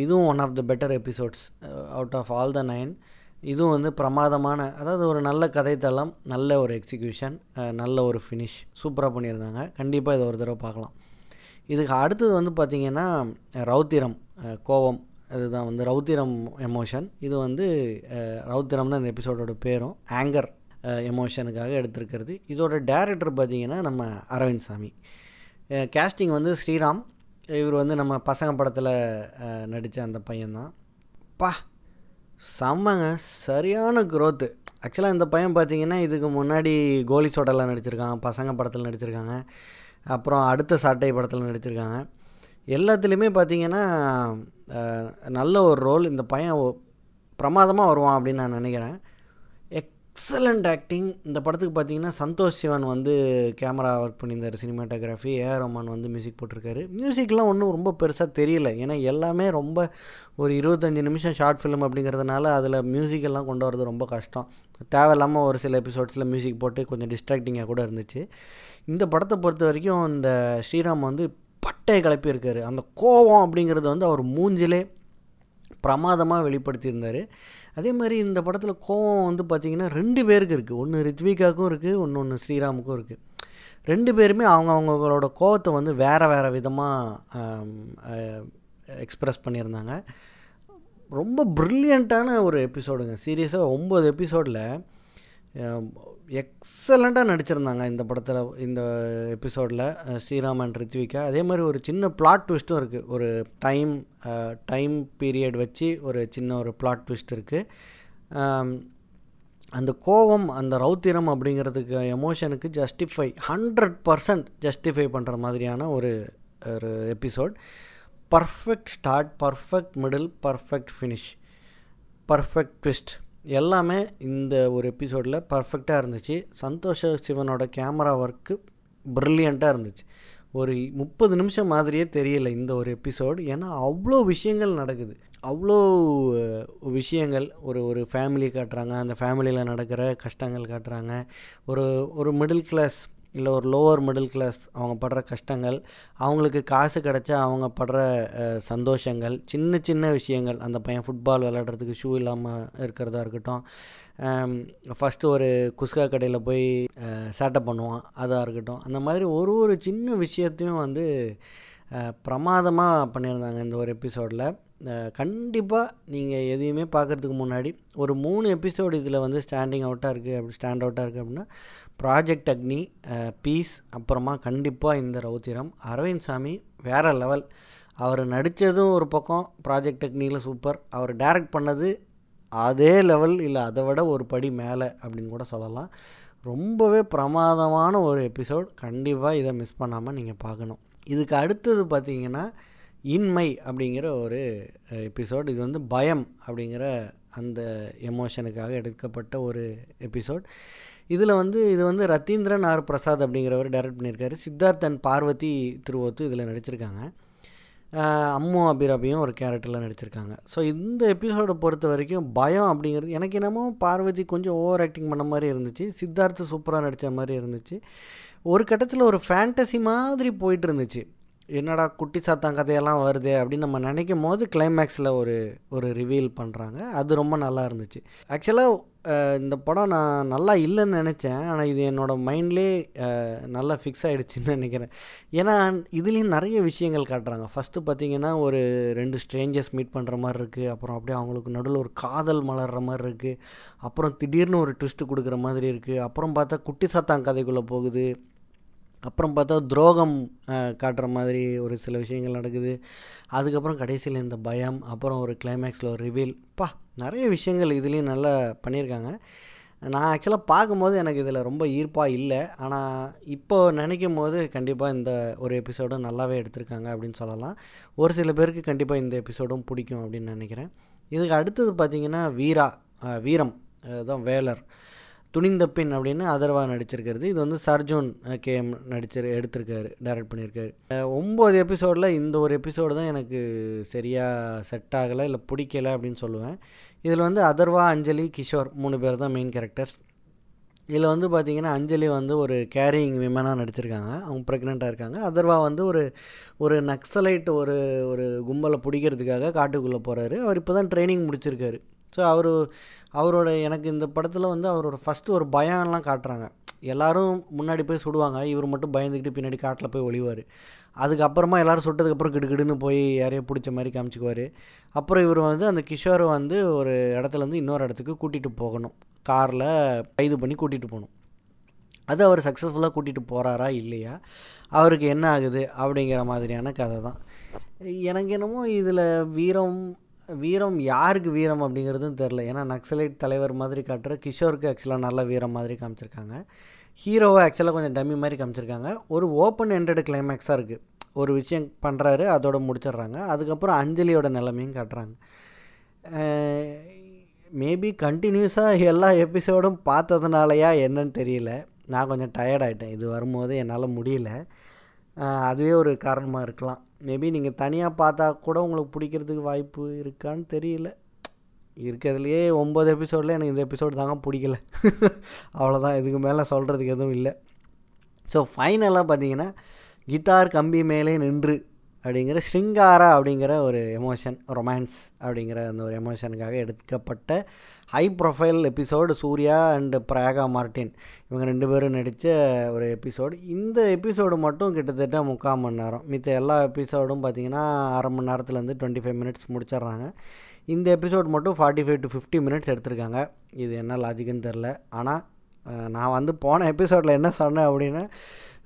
[SPEAKER 1] இதுவும் one of the better episodes out of all the nine இதுவும் வந்து பிரமாதமான அதாவது ஒரு நல்ல கதைத்தளம் நல்ல ஒரு எக்ஸிக்யூஷன் நல்ல ஒரு ஃபினிஷ் சூப்பராக பண்ணியிருந்தாங்க. கண்டிப்பாக இதை ஒரு தடவை பார்க்கலாம். இதுக்கு அடுத்தது வந்து பார்த்திங்கன்னா ரௌத்திரம் கோவம் அதுதான் வந்து ரௌத்திரம் எமோஷன் இது வந்து ரௌத்திரம் தான் இந்த எபிசோடோட பேரும். ஆங்கர் எமோஷனுக்காக எடுத்திருக்கிறது. இதோட டேரக்டர் பார்த்திங்கன்னா நம்ம அரவிந்த் சாமி. கேஸ்டிங் வந்து ஸ்ரீராம். இவர் வந்து நம்ம பசங்க படத்தில் நடித்த அந்த பையன்தான். பா செம்மங்க. சரியான க்ரோத்து ஆக்சுவலாக இந்த பையன் பார்த்தீங்கன்னா இதுக்கு முன்னாடி கோலி சோட்டெல்லாம் நடிச்சிருக்காங்க பசங்க படத்தில் நடிச்சிருக்காங்க. அப்புறம் அடுத்த சாட்டை படத்தில் நடிச்சிருக்காங்க. எல்லாத்துலேயுமே பார்த்தீங்கன்னா நல்ல ஒரு ரோல் இந்த பையன் பிரமாதமாக வருவான் அப்படின்னு நான் நினைக்கிறேன். எக்ஸலண்ட் ஆக்டிங் இந்த படத்துக்கு பார்த்தீங்கன்னா சந்தோஷ் சிவன் வந்து கேமரா ஒர்க் பண்ணியிருந்தார் சினிமாட்டோகிராஃபி ஏஆர் ரஹ்மான் வந்து மியூசிக் போட்டிருக்காரு. மியூசிக்லாம் ஒன்றும் ரொம்ப பெருசாக தெரியல. ஏன்னா எல்லாமே ரொம்ப ஒரு இருபத்தஞ்சி நிமிஷம் ஷார்ட் ஃபிலிம் அப்படிங்கிறதுனால அதில் மியூசிக்கெல்லாம் கொண்டு வரது ரொம்ப கஷ்டம். தேவையில்லாமல் ஒரு சில எபிசோட்ஸில் மியூசிக் போட்டு கொஞ்சம் டிஸ்ட்ராக்டிங்காக கூட இருந்துச்சு. இந்த படத்தை பொறுத்த வரைக்கும் இந்த ஸ்ரீராம் வந்து பட்டையை கிளப்பியிருக்காரு. அந்த கோவம் அப்படிங்கிறது வந்து அவர் மூஞ்சிலே பிரமாதமாக வெளிப்படுத்தியிருந்தார். அதே மாதிரி இந்த படத்தில் கோவம் வந்து பார்த்திங்கன்னா ரெண்டு பேருக்கு இருக்குது ஒன்று ரித்விகாவுக்கும் இருக்குது ஒன்று ஒன்று ஸ்ரீராமுக்கும் இருக்குது ரெண்டு பேருமே அவங்க அவங்களோட கோவத்தை வந்து வேறு வேறு விதமாக எக்ஸ்ப்ரெஸ் பண்ணியிருந்தாங்க. ரொம்ப ப்ரில்லியண்ட்டான ஒரு எபிசோடுங்க சீரியஸாக ஒம்பது எபிசோடில் எக்ஸலண்ட்டாக நடிச்சிருந்தாங்க இந்த படத்தில் இந்த எபிசோடில் ஸ்ரீராம் அண்ட் ரித்விகா. அதே மாதிரி ஒரு சின்ன பிளாட் ட்விஸ்ட்டும் இருக்குது ஒரு டைம் டைம் பீரியட் வச்சு ஒரு சின்ன ஒரு பிளாட் ட்விஸ்ட் இருக்குது அந்த கோவம் அந்த ரௌத்திரம் அப்படிங்கிறதுக்கு எமோஷனுக்கு ஜஸ்டிஃபை ஹண்ட்ரட் பர்சன்ட் ஜஸ்டிஃபை பண்ணுற மாதிரியான ஒரு ஒரு episode perfect start perfect middle perfect finish perfect twist எல்லாமே இந்த ஒரு எபிசோடில் பர்ஃபெக்டாக இருந்துச்சு. சந்தோஷ சிவனோட கேமரா ஒர்க்கு ப்ரில்லியண்ட்டாக இருந்துச்சு. ஒரு முப்பது நிமிஷம் மாதிரியே தெரியல இந்த ஒரு எபிசோடு ஏன்னா அவ்வளோ விஷயங்கள் நடக்குது. அவ்வளோ விஷயங்கள். ஒரு ஒரு ஃபேமிலி காட்டுறாங்க. அந்த ஃபேமிலியில் நடக்கிற கஷ்டங்கள் காட்டுறாங்க. ஒரு ஒரு மிடில் கிளாஸ் இல்லை ஒரு லோவர் மிடில் கிளாஸ் அவங்க படுற கஷ்டங்கள் அவங்களுக்கு காசு கிடச்சா அவங்க படுற சந்தோஷங்கள் சின்ன சின்ன விஷயங்கள் அந்த பையன் ஃபுட்பால் விளாடுறதுக்கு ஷூ இல்லாமல் இருக்கிறதா இருக்கட்டும் ஃபஸ்ட்டு ஒரு குஸ்கா கடையில் போய் சேட்டை பண்ணுவான் அதாக இருக்கட்டும். அந்த மாதிரி ஒரு ஒரு சின்ன விஷயத்தையும் வந்து பிரமாதமாக பண்ணியிருந்தாங்க இந்த ஒரு எபிசோடில் கண்டிப்பாக நீங்கள் எதையுமே பார்க்குறதுக்கு முன்னாடி ஒரு மூணு எபிசோடு இதில் வந்து ஸ்டாண்டிங் அவுட்டாக இருக்குது அப்படி ஸ்டாண்ட் அவுட்டாக இருக்குது அப்படின்னா ப்ராஜெக்ட் அக்னி பீஸ் அப்புறமா கண்டிப்பாக இந்த ரௌத்திரம் அரவிந்த் சாமி வேறு லெவல் அவர் நடித்ததும் ஒரு பக்கம் ப்ராஜெக்ட் அக்னியில் சூப்பர் அவர் டைரக்ட் பண்ணது அதே லெவல் இல்லை அதை விட ஒரு படி மேலே அப்படின்னு கூட சொல்லலாம். ரொம்பவே பிரமாதமான ஒரு எபிசோட் கண்டிப்பாக இதை மிஸ் பண்ணாமல் நீங்கள் பார்க்கணும். இதுக்கு அடுத்தது பார்த்தீங்கன்னா இன்மை அப்படிங்கிற ஒரு எபிசோட் இது வந்து பயம் அப்படிங்கிற அந்த எமோஷனுக்காக எடுக்கப்பட்ட ஒரு எபிசோட் இதில் வந்து இது வந்து ரத்தீந்திரன் ஆர் பிரசாத் அப்படிங்கிறவர் டைரக்ட் பண்ணியிருக்காரு. சித்தார்த்தன் பார்வதி திருவோத்து இதில் நடிச்சிருக்காங்க. அம்மு அபிராபியும் ஒரு கேரக்டரில் நடிச்சிருக்காங்க. ஸோ இந்த எபிசோடை பொறுத்த வரைக்கும் பயம் அப்படிங்கிறது எனக்கு என்னமோ பார்வதி கொஞ்சம் ஓவர் ஆக்டிங் பண்ண மாதிரி இருந்துச்சு. சித்தார்த்து சூப்பராக நடித்த மாதிரி இருந்துச்சு. ஒரு கட்டத்தில் ஒரு ஃபேண்டசி மாதிரி போயிட்டு இருந்துச்சு. என்னடா குட்டி சாத்தான் கதையெல்லாம் வருது அப்படின்னு நம்ம நினைக்கும் போது கிளைமேக்ஸில் ஒரு ஒரு ரிவீல் பண்ணுறாங்க அது ரொம்ப நல்லா இருந்துச்சு. ஆக்சுவலாக இந்த படம் நான் நல்லா இல்லைன்னு நினச்சேன். ஆனால் இது என்னோடய மைண்ட்லேயே நல்லா ஃபிக்ஸ் ஆகிடுச்சின்னு நினைக்கிறேன். ஏன்னா இதுலேயும் நிறைய விஷயங்கள் காட்டுறாங்க. ஃபஸ்ட்டு பார்த்திங்கன்னா ஒரு ரெண்டு ஸ்ட்ரேஞ்சர்ஸ் மீட் பண்ணுற மாதிரி இருக்குது அப்புறம் அப்படியே அவங்களுக்கு நடுவில் ஒரு காதல் மலர்ற மாதிரி இருக்குது அப்புறம் திடீர்னு ஒரு ட்விஸ்ட்டு கொடுக்குற மாதிரி இருக்குது அப்புறம் பார்த்தா குட்டி சாத்தான் கதைக்குள்ளே போகுது. அப்புறம் பார்த்தா துரோகம் காட்டுற மாதிரி ஒரு சில விஷயங்கள் நடக்குது. அதுக்கப்புறம் கடைசியில் இந்த பயம் அப்புறம் ஒரு கிளைமேக்ஸில் ஒரு ரிவீல் பா நிறைய விஷயங்கள் இதுலேயும் நல்லா பண்ணியிருக்காங்க. நான் ஆக்சுவலாக பார்க்கும்போது எனக்கு இதில் ரொம்ப ஈர்ப்பாக இல்லை. ஆனால் இப்போ நினைக்கும் போது கண்டிப்பாக இந்த ஒரு எபிசோடும் நல்லாவே எடுத்திருக்காங்க அப்படின்னு சொல்லலாம். ஒரு சில பேருக்கு கண்டிப்பாக இந்த எபிசோடும் பிடிக்கும் அப்படின்னு நினைக்கிறேன். இதுக்கு அடுத்தது பார்த்திங்கன்னா வீரா வீரம் அதுதான் வேலர். துணிந்த பின் அப்படின்னு அதர்வா நடிச்சிருக்கிறது. இது வந்து சர்ஜூன் கேஎம் நடிச்சிரு எடுத்திருக்காரு டைரக்ட் பண்ணியிருக்காரு. ஒம்பது எபிசோடில் இந்த ஒரு எபிசோடு தான் எனக்கு சரியாக செட் ஆகலை இல்லை பிடிக்கலை அப்படின்னு சொல்லுவேன். இதில் வந்து அதர்வா அஞ்சலி கிஷோர் மூணு பேர் தான் மெயின் கேரக்டர்ஸ் இதில் வந்து பார்த்திங்கன்னா அஞ்சலி வந்து ஒரு கேரிங் விமனாக நடிச்சிருக்காங்க. அவங்க ப்ரெக்னெண்ட்டாக இருக்காங்க. அதர்வா வந்து ஒரு ஒரு நக்சலைட் ஒரு ஒரு கும்பலை பிடிக்கிறதுக்காக காட்டுக்குள்ளே போகிறாரு அவர் இப்போ தான் ட்ரைனிங் முடிச்சிருக்காரு. ஸோ அவர் அவரோட எனக்கு இந்த படத்தில் வந்து அவரோட ஃபஸ்ட்டு ஒரு பயம்லாம் காட்டுறாங்க. எல்லோரும் முன்னாடி போய் சுடுவாங்க. இவர் மட்டும் பயந்துக்கிட்டு பின்னாடி காட்டில் போய் ஒளிவார். அதுக்கப்புறமா எல்லோரும் சுட்டதுக்கப்புறம் கிடுகிடுன்னு போய் யாரையோ பிடிச்ச மாதிரி காமிச்சிக்குவார். அப்புறம் இவர் வந்து அந்த கிஷோரை வந்து ஒரு இடத்துலேருந்து இன்னொரு இடத்துக்கு கூட்டிகிட்டு போகணும். காரில் கைது பண்ணி கூட்டிகிட்டு போகணும். அது அவர் சக்ஸஸ்ஃபுல்லாக கூட்டிகிட்டு போகிறாரா இல்லையா? அவருக்கு என்ன ஆகுது அப்படிங்கிற மாதிரியான கதை தான் எனக்கு என்னமோ இதில் வீரம் வீரம் யாருக்கு வீரம் அப்படிங்கிறதும் தெரில ஏன்னா நக்சலைட் தலைவர் மாதிரி காட்டுற கிஷோருக்கு ஆக்சுவலாக நல்ல வீரம் மாதிரி காமிச்சிருக்காங்க. ஹீரோவை ஆக்சுவலாக கொஞ்சம் டம்மி மாதிரி காமிச்சிருக்காங்க. ஒரு ஓப்பன் எண்டட் கிளைமேக்ஸாக இருக்குது ஒரு விஷயம் பண்ணுறாரு அதோட முடிச்சிடுறாங்க. அதுக்கப்புறம் அஞ்சலியோட நிலைமையும் காட்டுறாங்க. மேபி கண்டினியூஸாக எல்லா எபிசோடும் பார்த்ததுனாலயா என்னன்னு தெரியல. நான் கொஞ்சம் டயர்ட் ஆகிட்டேன் இது வரும்போது என்னால் முடியல. அதுவே ஒரு காரணமாக இருக்கலாம். மேபி நீங்கள் தனியாக பார்த்தா கூட உங்களுக்கு பிடிக்கிறதுக்கு வாய்ப்பு இருக்கான்னு தெரியல. இருக்கிறதுலையே ஒம்பது எபிசோடில் எனக்கு இந்த எபிசோடு தாங்க பிடிக்கல. அவ்வளோதான் இதுக்கு மேலே சொல்கிறதுக்கு எதுவும் இல்லை. ஸோ ஃபைனலாக பார்த்தீங்கன்னா கிட்டார் கம்பி மேலே நின்று அப்படிங்கிற ஸ்ரிங்காரா அப்படிங்கிற ஒரு எமோஷன் ரொமான்ஸ் அப்படிங்கிற அந்த ஒரு எமோஷனுக்காக எடுக்கப்பட்ட high profile episode Suriya and Prayaga Martin இவங்க ரெண்டு பேரும் நடித்த ஒரு எபிசோடு இந்த எபிசோடு மட்டும் கிட்டத்தட்ட முக்கால் மணி நேரம். மித்த எல்லா எபிசோடும் பார்த்திங்கன்னா அரை மணி நேரத்துலேருந்து டுவெண்ட்டி ஃபைவ் மினிட்ஸ் முடிச்சிடுறாங்க. இந்த எபிசோட் மட்டும் forty five to fifty minutes எடுத்திருக்காங்க. இது என்ன லாஜிக்குன்னு தெரில ஆனால் நான் வந்து போன எபிசோடில் என்ன சொன்னேன் அப்படின்னா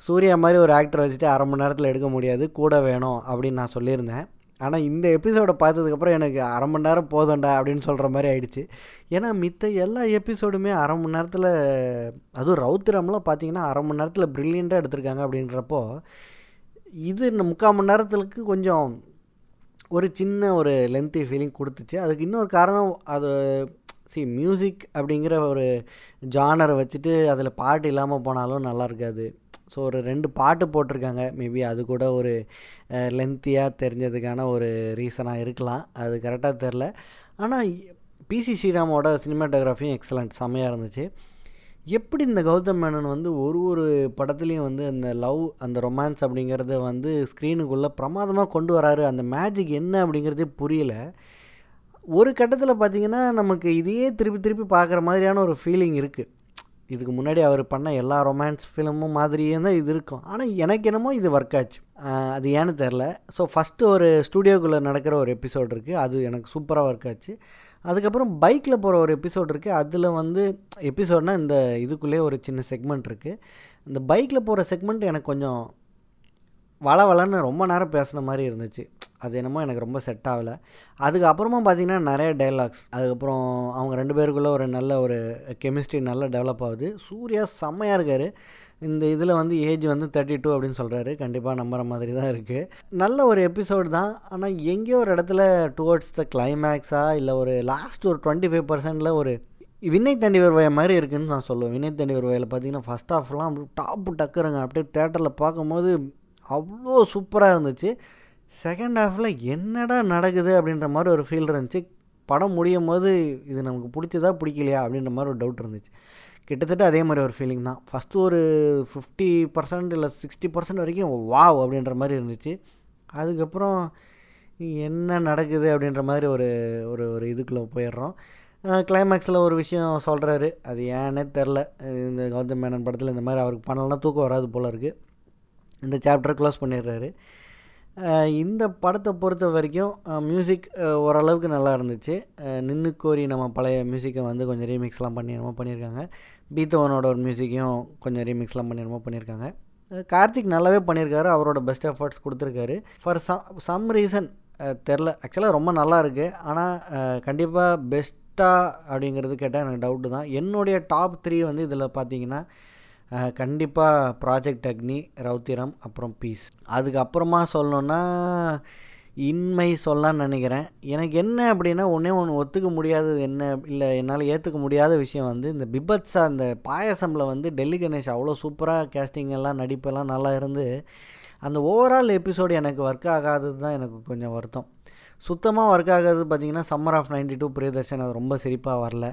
[SPEAKER 1] சூர்யா மாதிரி ஒரு ஆக்டர் வச்சுட்டு அரை மணி நேரத்தில் எடுக்க முடியாது கூட வேணும் அப்படின்னு நான் சொல்லியிருந்தேன். ஆனால் இந்த எபிசோடை பார்த்ததுக்கப்புறம் எனக்கு அரை மணி நேரம் போதும்டா அப்படின்னு சொல்கிற மாதிரி ஆயிடுச்சு. ஏன்னா மித்த எல்லா எபிசோடுமே அரை மணி நேரத்தில் அதுவும் ரவுத்திரம்லாம் பார்த்தீங்கன்னா அரை மணி நேரத்தில் ப்ரில்லியண்ட்டாக எடுத்திருக்காங்க அப்படின்றப்போ இது இந்த முக்கால் மணி நேரத்துக்கு கொஞ்சம் ஒரு சின்ன ஒரு லென்த்தி ஃபீலிங் கொடுத்துச்சு. அதுக்கு இன்னொரு காரணம் அது சி மியூசிக் அப்படிங்கிற ஒரு ஜானரை வச்சுட்டு அதில் பாட்டு இல்லாமல் போனாலும் நல்லா இருக்காது. ஸோ ஒரு ரெண்டு பாட்டு போட்டிருக்காங்க. மேபி அது கூட ஒரு லென்த்தியாக தெரிஞ்சதுக்கான ஒரு ரீசனாக இருக்கலாம். அது கரெக்டாக தெரில ஆனால் பிசி ஸ்ரீராமோட சினிமாட்டோகிராஃபியும் எக்ஸலண்ட் செம்மையாக இருந்துச்சு. எப்படி இந்த கௌதம் மேனன் வந்து ஒரு ஒரு படத்துலேயும் வந்து அந்த லவ் அந்த ரொமான்ஸ் அப்படிங்கிறத வந்து ஸ்க்ரீனுக்குள்ளே பிரமாதமாக கொண்டு வராரு? அந்த மேஜிக் என்ன அப்படிங்கிறதே புரியல. ஒரு கட்டத்தில் பார்த்திங்கன்னா நமக்கு இதையே திருப்பி திருப்பி பார்க்குற மாதிரியான ஒரு ஃபீலிங் இருக்குது இதுக்கு முன்னாடி அவர் பண்ண எல்லா ரொமான்ஸ் ஃபிலிமும் மாதிரியே தான் இது இருக்கும். ஆனால் எனக்கு என்னமோ இது ஒர்க் ஆச்சு. அது ஏன்னு தெரில ஸோ ஃபஸ்ட்டு ஒரு ஸ்டூடியோக்குள்ளே நடக்கிற ஒரு எபிசோட் இருக்குது அது எனக்கு சூப்பராக ஒர்க் ஆச்சு. அதுக்கப்புறம் பைக்கில் போகிற ஒரு எபிசோட் இருக்குது அதில் வந்து எபிசோட்னால் இந்த இதுக்குள்ளேயே ஒரு சின்ன செக்மெண்ட் இருக்குது இந்த பைக்கில் போகிற செக்மெண்ட் எனக்கு கொஞ்சம் வள வளன்னு ரொம்ப நேரம் பேசுன மாதிரி இருந்துச்சு. அது என்னமோ எனக்கு ரொம்ப செட் ஆகலை. அதுக்கப்புறமா பார்த்தீங்கன்னா நிறைய டைலாக்ஸ் அதுக்கப்புறம் அவங்க ரெண்டு பேருக்குள்ளே ஒரு நல்ல ஒரு கெமிஸ்ட்ரி நல்லா டெவலப் ஆகுது. சூர்யா செம்மையாக இருக்கார். இந்த இதில் வந்து ஏஜ் வந்து தேர்ட்டி டூ அப்படின்னு சொல்கிறாரு கண்டிப்பாக நம்புற மாதிரி தான் இருக்குது நல்ல ஒரு எபிசோடு தான். ஆனால் எங்கேயோ ஒரு இடத்துல டுவர்ட்ஸ் த கிளைமேக்ஸாக இல்லை ஒரு லாஸ்ட் ஒரு டுவெண்ட்டி ஃபைவ் பர்சன்டில் ஒரு வினை தண்டி வருவாய் மாதிரி இருக்குன்னு நான் சொல்லுவேன். வினை தண்டி வருவாயில் பார்த்தீங்கன்னா ஃபஸ்ட் ஆஃப்லாம் டாப் டாப்பு அப்படியே தேட்டரில் பார்க்கும்போது அவ்வளோ சூப்பராக இருந்துச்சு. செகண்ட் ஹாஃபில் என்னடா நடக்குது அப்படின்ற மாதிரி ஒரு ஃபீல் இருந்துச்சு. படம் முடியும் போது இது நமக்கு பிடிச்சதா பிடிக்கலையா அப்படின்ற மாதிரி ஒரு டவுட் இருந்துச்சு. கிட்டத்தட்ட அதே மாதிரி ஒரு ஃபீலிங் தான். ஃபஸ்ட்டு ஒரு ஃபிஃப்டி பர்சன்ட் இல்லை சிக்ஸ்டி பர்சன்ட் வரைக்கும் வாவ் அப்படின்ற மாதிரி இருந்துச்சு. அதுக்கப்புறம் என்ன நடக்குது அப்படின்ற மாதிரி ஒரு ஒரு ஒரு இதுக்குள்ளே போயிடுறோம். கிளைமேக்ஸில் ஒரு விஷயம் சொல்கிறாரு அது ஏன்னே தெரில இந்த கௌதம் மேனன் படத்தில் இந்த மாதிரி அவருக்கு பண்ணலன்னா தூக்கம் வராது போல் இருக்குது இந்த சாப்டரை க்ளோஸ் பண்ணிடுறாரு. இந்த படத்தை பொறுத்த வரைக்கும் மியூசிக் ஓரளவுக்கு நல்லா இருந்துச்சு. நின்று கோரி நம்ம பழைய மியூசிக்கை வந்து கொஞ்சம் ரீமிக்ஸ்லாம் பண்ணி என்னமோ பண்ணியிருக்காங்க. பீத்தவனோட ஒரு மியூசிக்கையும் கொஞ்சம் ரீமிக்ஸ்லாம் பண்ணி என்னமோ பண்ணியிருக்காங்க. கார்த்திக் நல்லாவே பண்ணியிருக்காரு. அவரோட பெஸ்ட் எஃபர்ட்ஸ் கொடுத்துருக்காரு. ஃபார் சம் சம் ரீசன் தெரில. ஆக்சுவலாக ரொம்ப நல்லா இருக்குது ஆனால் கண்டிப்பாக பெஸ்ட்டாக அப்படிங்கிறது கேட்டால் எனக்கு டவுட்டு தான். என்னுடைய டாப் த்ரீ வந்து இதில் பார்த்தீங்கன்னா கண்டிப்பாக ப்ராஜெக்ட் அக்னி ரௌத்திரம் அப்புறம் பீஸ் அதுக்கப்புறமா சொல்லணுன்னா இன்மை சொல்லலான்னு நினைக்கிறேன். எனக்கு என்ன அப்படின்னா ஒன்றே ஒன்று ஒத்துக்க முடியாதது என்ன இல்லை என்னால் ஏற்றுக்க முடியாத விஷயம் வந்து இந்த பிபத்ஸா அந்த பாயசமில் வந்து டெல்லி கணேஷ் அவ்வளோ சூப்பராக கேஸ்டிங்கெல்லாம் நடிப்பெல்லாம் நல்லா இருந்து அந்த ஓவரால் எபிசோடு எனக்கு ஒர்க் ஆகாதது தான் எனக்கு கொஞ்சம் வருத்தம். சுத்தமாக ஒர்க் ஆகாது பார்த்திங்கன்னா summer of ninety two Priyadarshan அது ரொம்ப சிரிப்பாக வரல.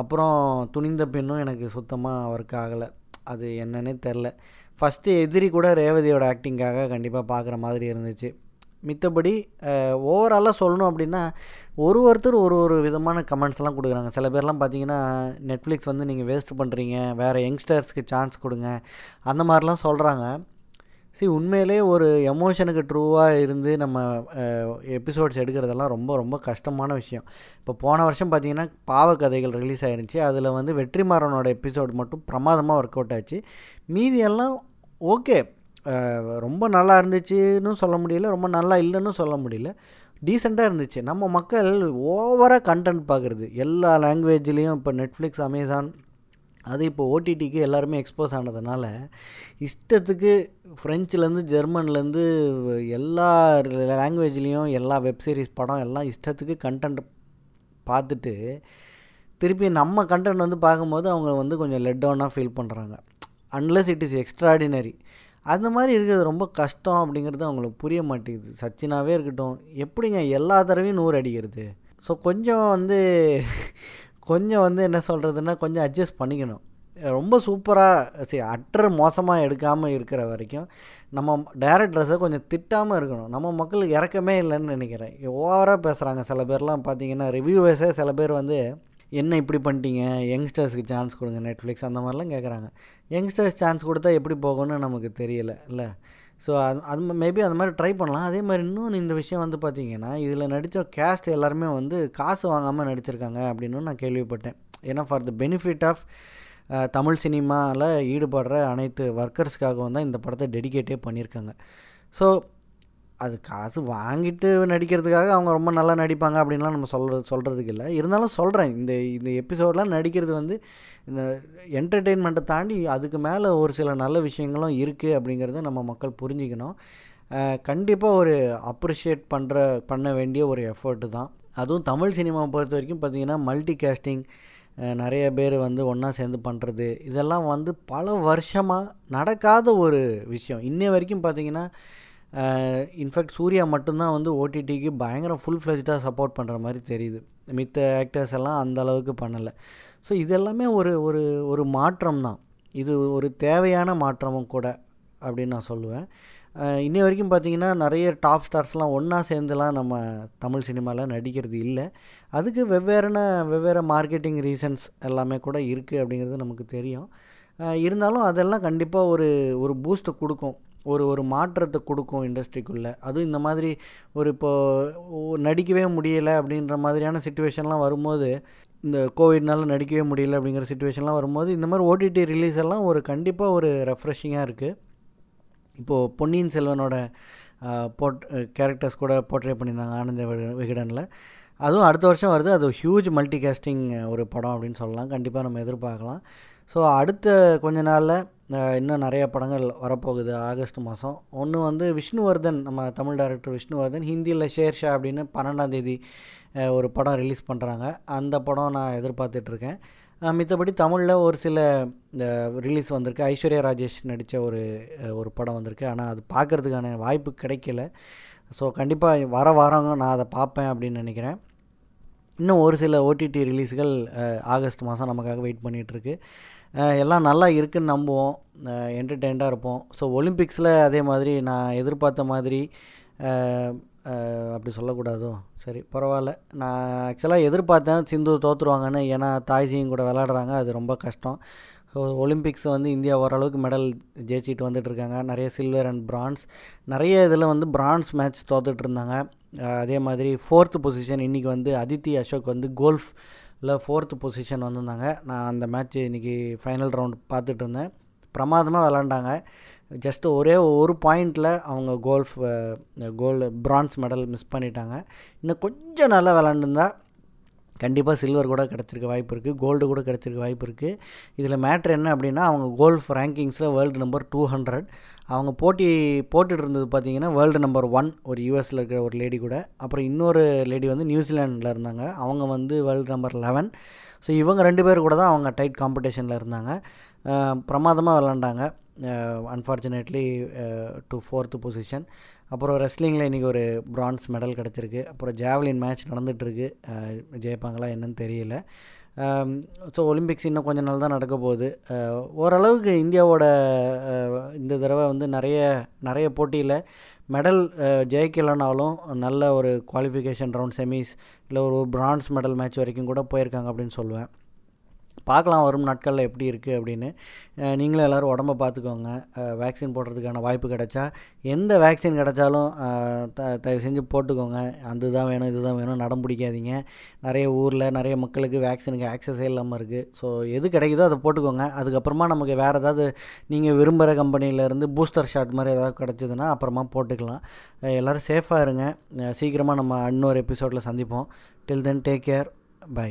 [SPEAKER 1] அப்புறம் துணிந்த பெண்ணும் எனக்கு சுத்தமாக ஒர்க் ஆகலை. அது என்னன்னே தெரில. ஃபஸ்ட்டு எதிரி கூட ரேவதியோட ஆக்டிங்காக கண்டிப்பாக பார்க்குற மாதிரி இருந்துச்சு. மித்தபடி ஓவராலாக சொல்லணும் அப்படின்னா ஒரு ஒருத்தர் ஒரு ஒரு விதமான கமெண்ட்ஸ்லாம் கொடுக்குறாங்க. சில பேர்லாம் பார்த்தீங்கன்னா நெட்ஃப்ளிக்ஸ் வந்து நீங்கள் வேஸ்ட் பண்ணுறீங்க வேறு யங்ஸ்டர்ஸ்க்கு சான்ஸ் கொடுங்க அந்த மாதிரிலாம் சொல்கிறாங்க சரி உண்மையிலே ஒரு எமோஷனுக்கு ட்ரூவாக இருந்து நம்ம எபிசோட்ஸ் எடுக்கிறதெல்லாம் ரொம்ப ரொம்ப கஷ்டமான விஷயம். இப்போ போன வருஷம் பார்த்திங்கன்னா பாவக்கதைகள் ரிலீஸ் ஆயிருந்துச்சு. அதில் வந்து வெற்றிமாறனோட எபிசோட் மட்டும் பிரமாதமாக ஒர்க் அவுட் ஆச்சு. மீதியெல்லாம் ஓகே ரொம்ப நல்லா இருந்துச்சுன்னு சொல்ல முடியல ரொம்ப நல்லா இல்லைன்னு சொல்ல முடியல. டீசெண்டாக இருந்துச்சு. நம்ம மக்கள் ஓவராக கண்டென்ட் பார்க்குறது. எல்லா லாங்குவேஜ்லேயும் இப்போ நெட்ஃப்ளிக்ஸ் அமேசான் அது இப்போ ஓடிடிக்கு எல்லாருமே எக்ஸ்போஸ் ஆனதுனால இஷ்டத்துக்கு ஃப்ரெஞ்சுலேருந்து ஜெர்மன்லேருந்து எல்லா லாங்குவேஜ்லேயும் எல்லா வெப்சீரிஸ் படம் எல்லாம் இஷ்டத்துக்கு கண்டென்ட் பார்த்துட்டு திருப்பி நம்ம கண்டென்ட் வந்து பார்க்கும்போது அவங்க வந்து கொஞ்சம் லெட் டவுனாக ஃபீல் பண்ணுறாங்க அன்லஸ் இட் இஸ் எக்ஸ்ட்ராடினரி அந்த மாதிரி இருக்கிறது ரொம்ப கஷ்டம் அப்படிங்கிறது அவங்களுக்கு புரிய மாட்டேங்குது. சச்சினாவே இருக்கட்டும். எப்படிங்க எல்லா தடவையும் நூறு அடிக்கிறது? ஸோ கொஞ்சம் வந்து கொஞ்சம் வந்து என்ன சொல்கிறதுன்னா கொஞ்சம் அட்ஜஸ்ட் பண்ணிக்கணும். ரொம்ப சூப்பராக சரி அட்டர் மோசமாக எடுக்காமல் இருக்கிற வரைக்கும் நம்ம டேரக்டர்ஸை கொஞ்சம் திட்டாமல் இருக்கணும். நம்ம மக்களுக்கு இறக்கமே இல்லைன்னு நினைக்கிறேன். ஓவராக பேசுகிறாங்க சில பேர்லாம் பார்த்தீங்கன்னா ரிவ்யூவர்ஸே சில பேர் வந்து என்ன இப்படி பண்ணிட்டீங்க? யங்ஸ்டர்ஸ்க்கு சான்ஸ் கொடுங்க நெட்ஃப்ளிக்ஸ் அந்த மாதிரிலாம் கேட்குறாங்க யங்ஸ்டர்ஸ் சான்ஸ் கொடுத்தா எப்படி போகணும்னு நமக்கு தெரியல இல்லை? ஸோ அது அது மேபி அந்த மாதிரி ட்ரை பண்ணலாம். அதே மாதிரி இன்னொன்று இந்த விஷயம் வந்து பார்த்தீங்கன்னா இதில் நடித்த கேஸ்ட் எல்லாருமே வந்து காசு வாங்காமல் நடிச்சிருக்காங்க அப்படின்னு நான் கேள்விப்பட்டேன். ஏன்னா for the benefit of Tamil சினிமாவில் ஈடுபடுற அனைத்து ஒர்க்கர்ஸ்க்காகவும் தான் இந்த படத்தை டெடிகேட்டே பண்ணியிருக்காங்க. ஸோ அது காசு வாங்கிட்டு நடிக்கிறதுக்காக அவங்க ரொம்ப நல்லா நடிப்பாங்க அப்படின்லாம் நம்ம சொல்கிற சொல்கிறதுக்கு இல்லை இருந்தாலும் சொல்கிறேன் இந்த இந்த எபிசோடெலாம் நடிக்கிறது வந்து இந்த என்டர்டெயின்மெண்ட்டை தாண்டி அதுக்கு மேலே ஒரு சில நல்ல விஷயங்களும் இருக்குது அப்படிங்கிறத நம்ம மக்கள் புரிஞ்சிக்கணும். கண்டிப்பாக ஒரு அப்ரிஷியேட் பண்ணுற பண்ண வேண்டிய ஒரு எஃபர்ட்டு தான். அதுவும் தமிழ் சினிமாவை பொறுத்த வரைக்கும் பார்த்திங்கன்னா மல்டி கேஸ்டிங் நிறைய பேர் வந்து ஒன்றா சேர்ந்து பண்ணுறது இதெல்லாம் வந்து பல வருஷமாக நடக்காத ஒரு விஷயம். இன்னை வரைக்கும் பார்த்திங்கன்னா இன்ஃபேக்ட் சூர்யா மட்டும்தான் வந்து ஓடிடிக்கு பயங்கர ஃபுல் ஃப்ளெஜ்டாக சப்போர்ட் பண்ணுற மாதிரி தெரியுது. மித்த ஆக்டர்ஸ் எல்லாம் அந்த அளவுக்கு பண்ணலை. ஸோ இதெல்லாமே ஒரு ஒரு ஒரு மாற்றம் தான். இது ஒரு தேவையான மாற்றமும் கூட அப்படின்னு நான் சொல்லுவேன். இன்னை வரைக்கும் பார்த்தீங்கன்னா நிறைய டாப் ஸ்டார்ஸ்லாம் ஒன்றா சேர்ந்துலாம் நம்ம தமிழ் சினிமாவில் நடிக்கிறது இல்லை. அதுக்கு வெவ்வேறான வெவ்வேறு மார்க்கெட்டிங் ரீசன்ஸ் எல்லாமே கூட இருக்குது அப்படிங்கிறது நமக்கு தெரியும். இருந்தாலும் அதெல்லாம் கண்டிப்பாக ஒரு ஒரு பூஸ்ட்டை கொடுக்கும். ஒரு ஒரு மாற்றத்தை கொடுக்கும் இண்டஸ்ட்ரிக்குள்ளே அதுவும் இந்த மாதிரி ஒரு இப்போது நடிக்கவே முடியலை அப்படின்ற மாதிரியான சுச்சுவேஷன்லாம் வரும்போது இந்த கோவிட்னால நடிக்கவே முடியல அப்படிங்கிற சுச்சுவேஷன்லாம் வரும்போது இந்த மாதிரி ஓடிடி ரிலீஸ் எல்லாம் ஒரு கண்டிப்பாக ஒரு ரெஃப்ரெஷிங்காக இருக்குது இப்போது பொன்னியின் செல்வனோட போட் கேரக்டர்ஸ் கூட போர்ட்ரே பண்ணியிருந்தாங்க ஆனந்த விகடனில். அதுவும் அடுத்த வருஷம் வருது. அது ஹியூஜ் மல்டி கேஸ்டிங் ஒரு படம் அப்படின்னு சொல்லலாம். கண்டிப்பாக நம்ம எதிர்பார்க்கலாம். ஸோ அடுத்த கொஞ்ச நாளில் இன்னும் நிறைய படங்கள் வரப்போகுது ஆகஸ்ட் மாதம். ஒன்று வந்து விஷ்ணுவர்தன் நம்ம தமிழ் டைரக்டர் விஷ்ணுவர்தன் ஹிந்தியில் ஷேர்ஷா அப்படின்னு பன்னெண்டாம் தேதி ஒரு படம் ரிலீஸ் பண்ணுறாங்க அந்த படம் நான் எதிர்பார்த்துட்ருக்கேன். மித்தபடி தமிழில் ஒரு சில இந்த ரிலீஸ் வந்திருக்கு. ஐஸ்வர்யா ராஜேஷ் நடித்த ஒரு ஒரு படம் வந்திருக்கு. ஆனால் அது பார்க்குறதுக்கான வாய்ப்பு கிடைக்கல. ஸோ கண்டிப்பாக வர வரவங்க நான் அதை பார்ப்பேன் அப்படின்னு நினைக்கிறேன். இன்னும் ஒரு சில ஓடிடி ரிலீஸ்கள் ஆகஸ்ட் மாதம் நமக்காக வெயிட் பண்ணிகிட்ருக்கு எல்லாம் நல்லா இருக்குன்னு நம்புவோம். என்டர்டெயின்டாக இருப்போம். ஸோ ஒலிம்பிக்ஸில் அதே மாதிரி நான் எதிர்பார்த்த மாதிரி அப்படி சொல்லக்கூடாதோ? சரி பரவாயில்ல. நான் ஆக்சுவலாக எதிர்பார்த்தேன் சிந்து தோற்றுருவாங்கன்னு ஏன்னா தாய்சியும் கூட விளாடுறாங்க அது ரொம்ப கஷ்டம். ஸோ ஒலிம்பிக்ஸ் வந்து இந்தியா ஓரளவுக்கு மெடல் ஜெயிச்சிட்டு வந்துட்டுருக்காங்க. நிறைய சில்வர் அண்ட் பிரான்ஸ் நிறைய இதில் வந்து பிரான்ஸ் மேட்ச் தோத்துட்ருந்தாங்க அதே மாதிரி ஃபோர்த்து பொசிஷன் இன்றைக்கி வந்து அதித்தி அசோக் வந்து கோல்ஃபில் ஃபோர்த்து பொசிஷன் வந்திருந்தாங்க. நான் அந்த மேட்ச் இன்றைக்கி ஃபைனல் ரவுண்ட் பார்த்துட்டு இருந்தேன். பிரமாதமாக விளாண்டாங்க ஜஸ்ட்டு ஒரே ஒரு பாயிண்டில் அவங்க golf gold bronze medal miss பண்ணிட்டாங்க. இன்னும் கொஞ்சம் நல்லா விளாண்டுருந்தா கண்டிப்பாக சில்வர் கூட கிடச்சிருக்க வாய்ப்பு இருக்குது கோல்டு கூட கிடச்சிருக்க வாய்ப்பு இருக்குது இதில் மேட்ரு என்ன அப்படின்னா அவங்க கோல்ஃப் ரேங்கிங்ஸில் வேர்ல்டு நம்பர் டூ ஹண்ட்ரட் அவங்க போட்டி போட்டுட்டு இருந்தது பார்த்தீங்கன்னா வேர்ல்டு நம்பர் ஒன் ஒரு யூஎஸில் இருக்கிற ஒரு லேடி கூட. அப்புறம் இன்னொரு லேடி வந்து நியூசிலாண்டில் இருந்தாங்க. அவங்க வந்து வேர்ல்டு நம்பர் லெவன் ஸோ இவங்க ரெண்டு பேர் கூட தான் அவங்க டைட் காம்படிஷனில் இருந்தாங்க. பிரமாதமாக விளாண்டாங்க அன்ஃபார்ச்சுனேட்லி டு ஃபோர்த்து பொசிஷன் அப்புறம் ரெஸ்லிங்கில் இன்றைக்கி ஒரு பிரான்ஸ் மெடல் கிடச்சிருக்கு. அப்புறம் ஜாவ்லின் மேட்ச் நடந்துகிட்ருக்கு ஜெயிப்பாங்களா என்னன்னு தெரியல. ஸோ ஒலிம்பிக்ஸ் இன்னும் கொஞ்ச நாள் தான் நடக்க போகுது. ஓரளவுக்கு இந்தியாவோட இந்த தடவை வந்து நிறைய நிறைய போட்டியில் மெடல் ஜெயிக்கலைனாலும் நல்ல ஒரு குவாலிஃபிகேஷன் ரவுண்ட் செமிஸ் இல்லை ஒரு பிரான்ஸ் மெடல் மேட்ச் வரைக்கும் கூட போயிருக்காங்க அப்படின்னு சொல்லுவேன் பார்க்கலாம் வரும் நாட்களில் எப்படி இருக்குது அப்படின்னு. நீங்களும் எல்லோரும் உடம்ப பார்த்துக்கோங்க வேக்சின் போடுறதுக்கான வாய்ப்பு கிடைச்சா எந்த வேக்சின் கிடைச்சாலும் த தயவு செஞ்சு போட்டுக்கோங்க. அது தான் வேணும் இதுதான் வேணும் நடம் பிடிக்காதீங்க. நிறைய ஊரில் நிறைய மக்களுக்கு வேக்சினுக்கு ஆக்சஸே இல்லாமல் இருக்குது ஸோ எது கிடைக்குதோ அதை போட்டுக்கோங்க. அதுக்கப்புறமா நமக்கு வேறு ஏதாவது நீங்கள் விரும்புகிற கம்பெனியிலேருந்து பூஸ்டர் ஷாட் மாதிரி ஏதாவது கிடச்சிதுன்னா அப்புறமா போட்டுக்கலாம். எல்லோரும் சேஃபாக இருங்க. சீக்கிரமாக நம்ம இன்னொரு எபிசோடில் சந்திப்போம். Till then take care bye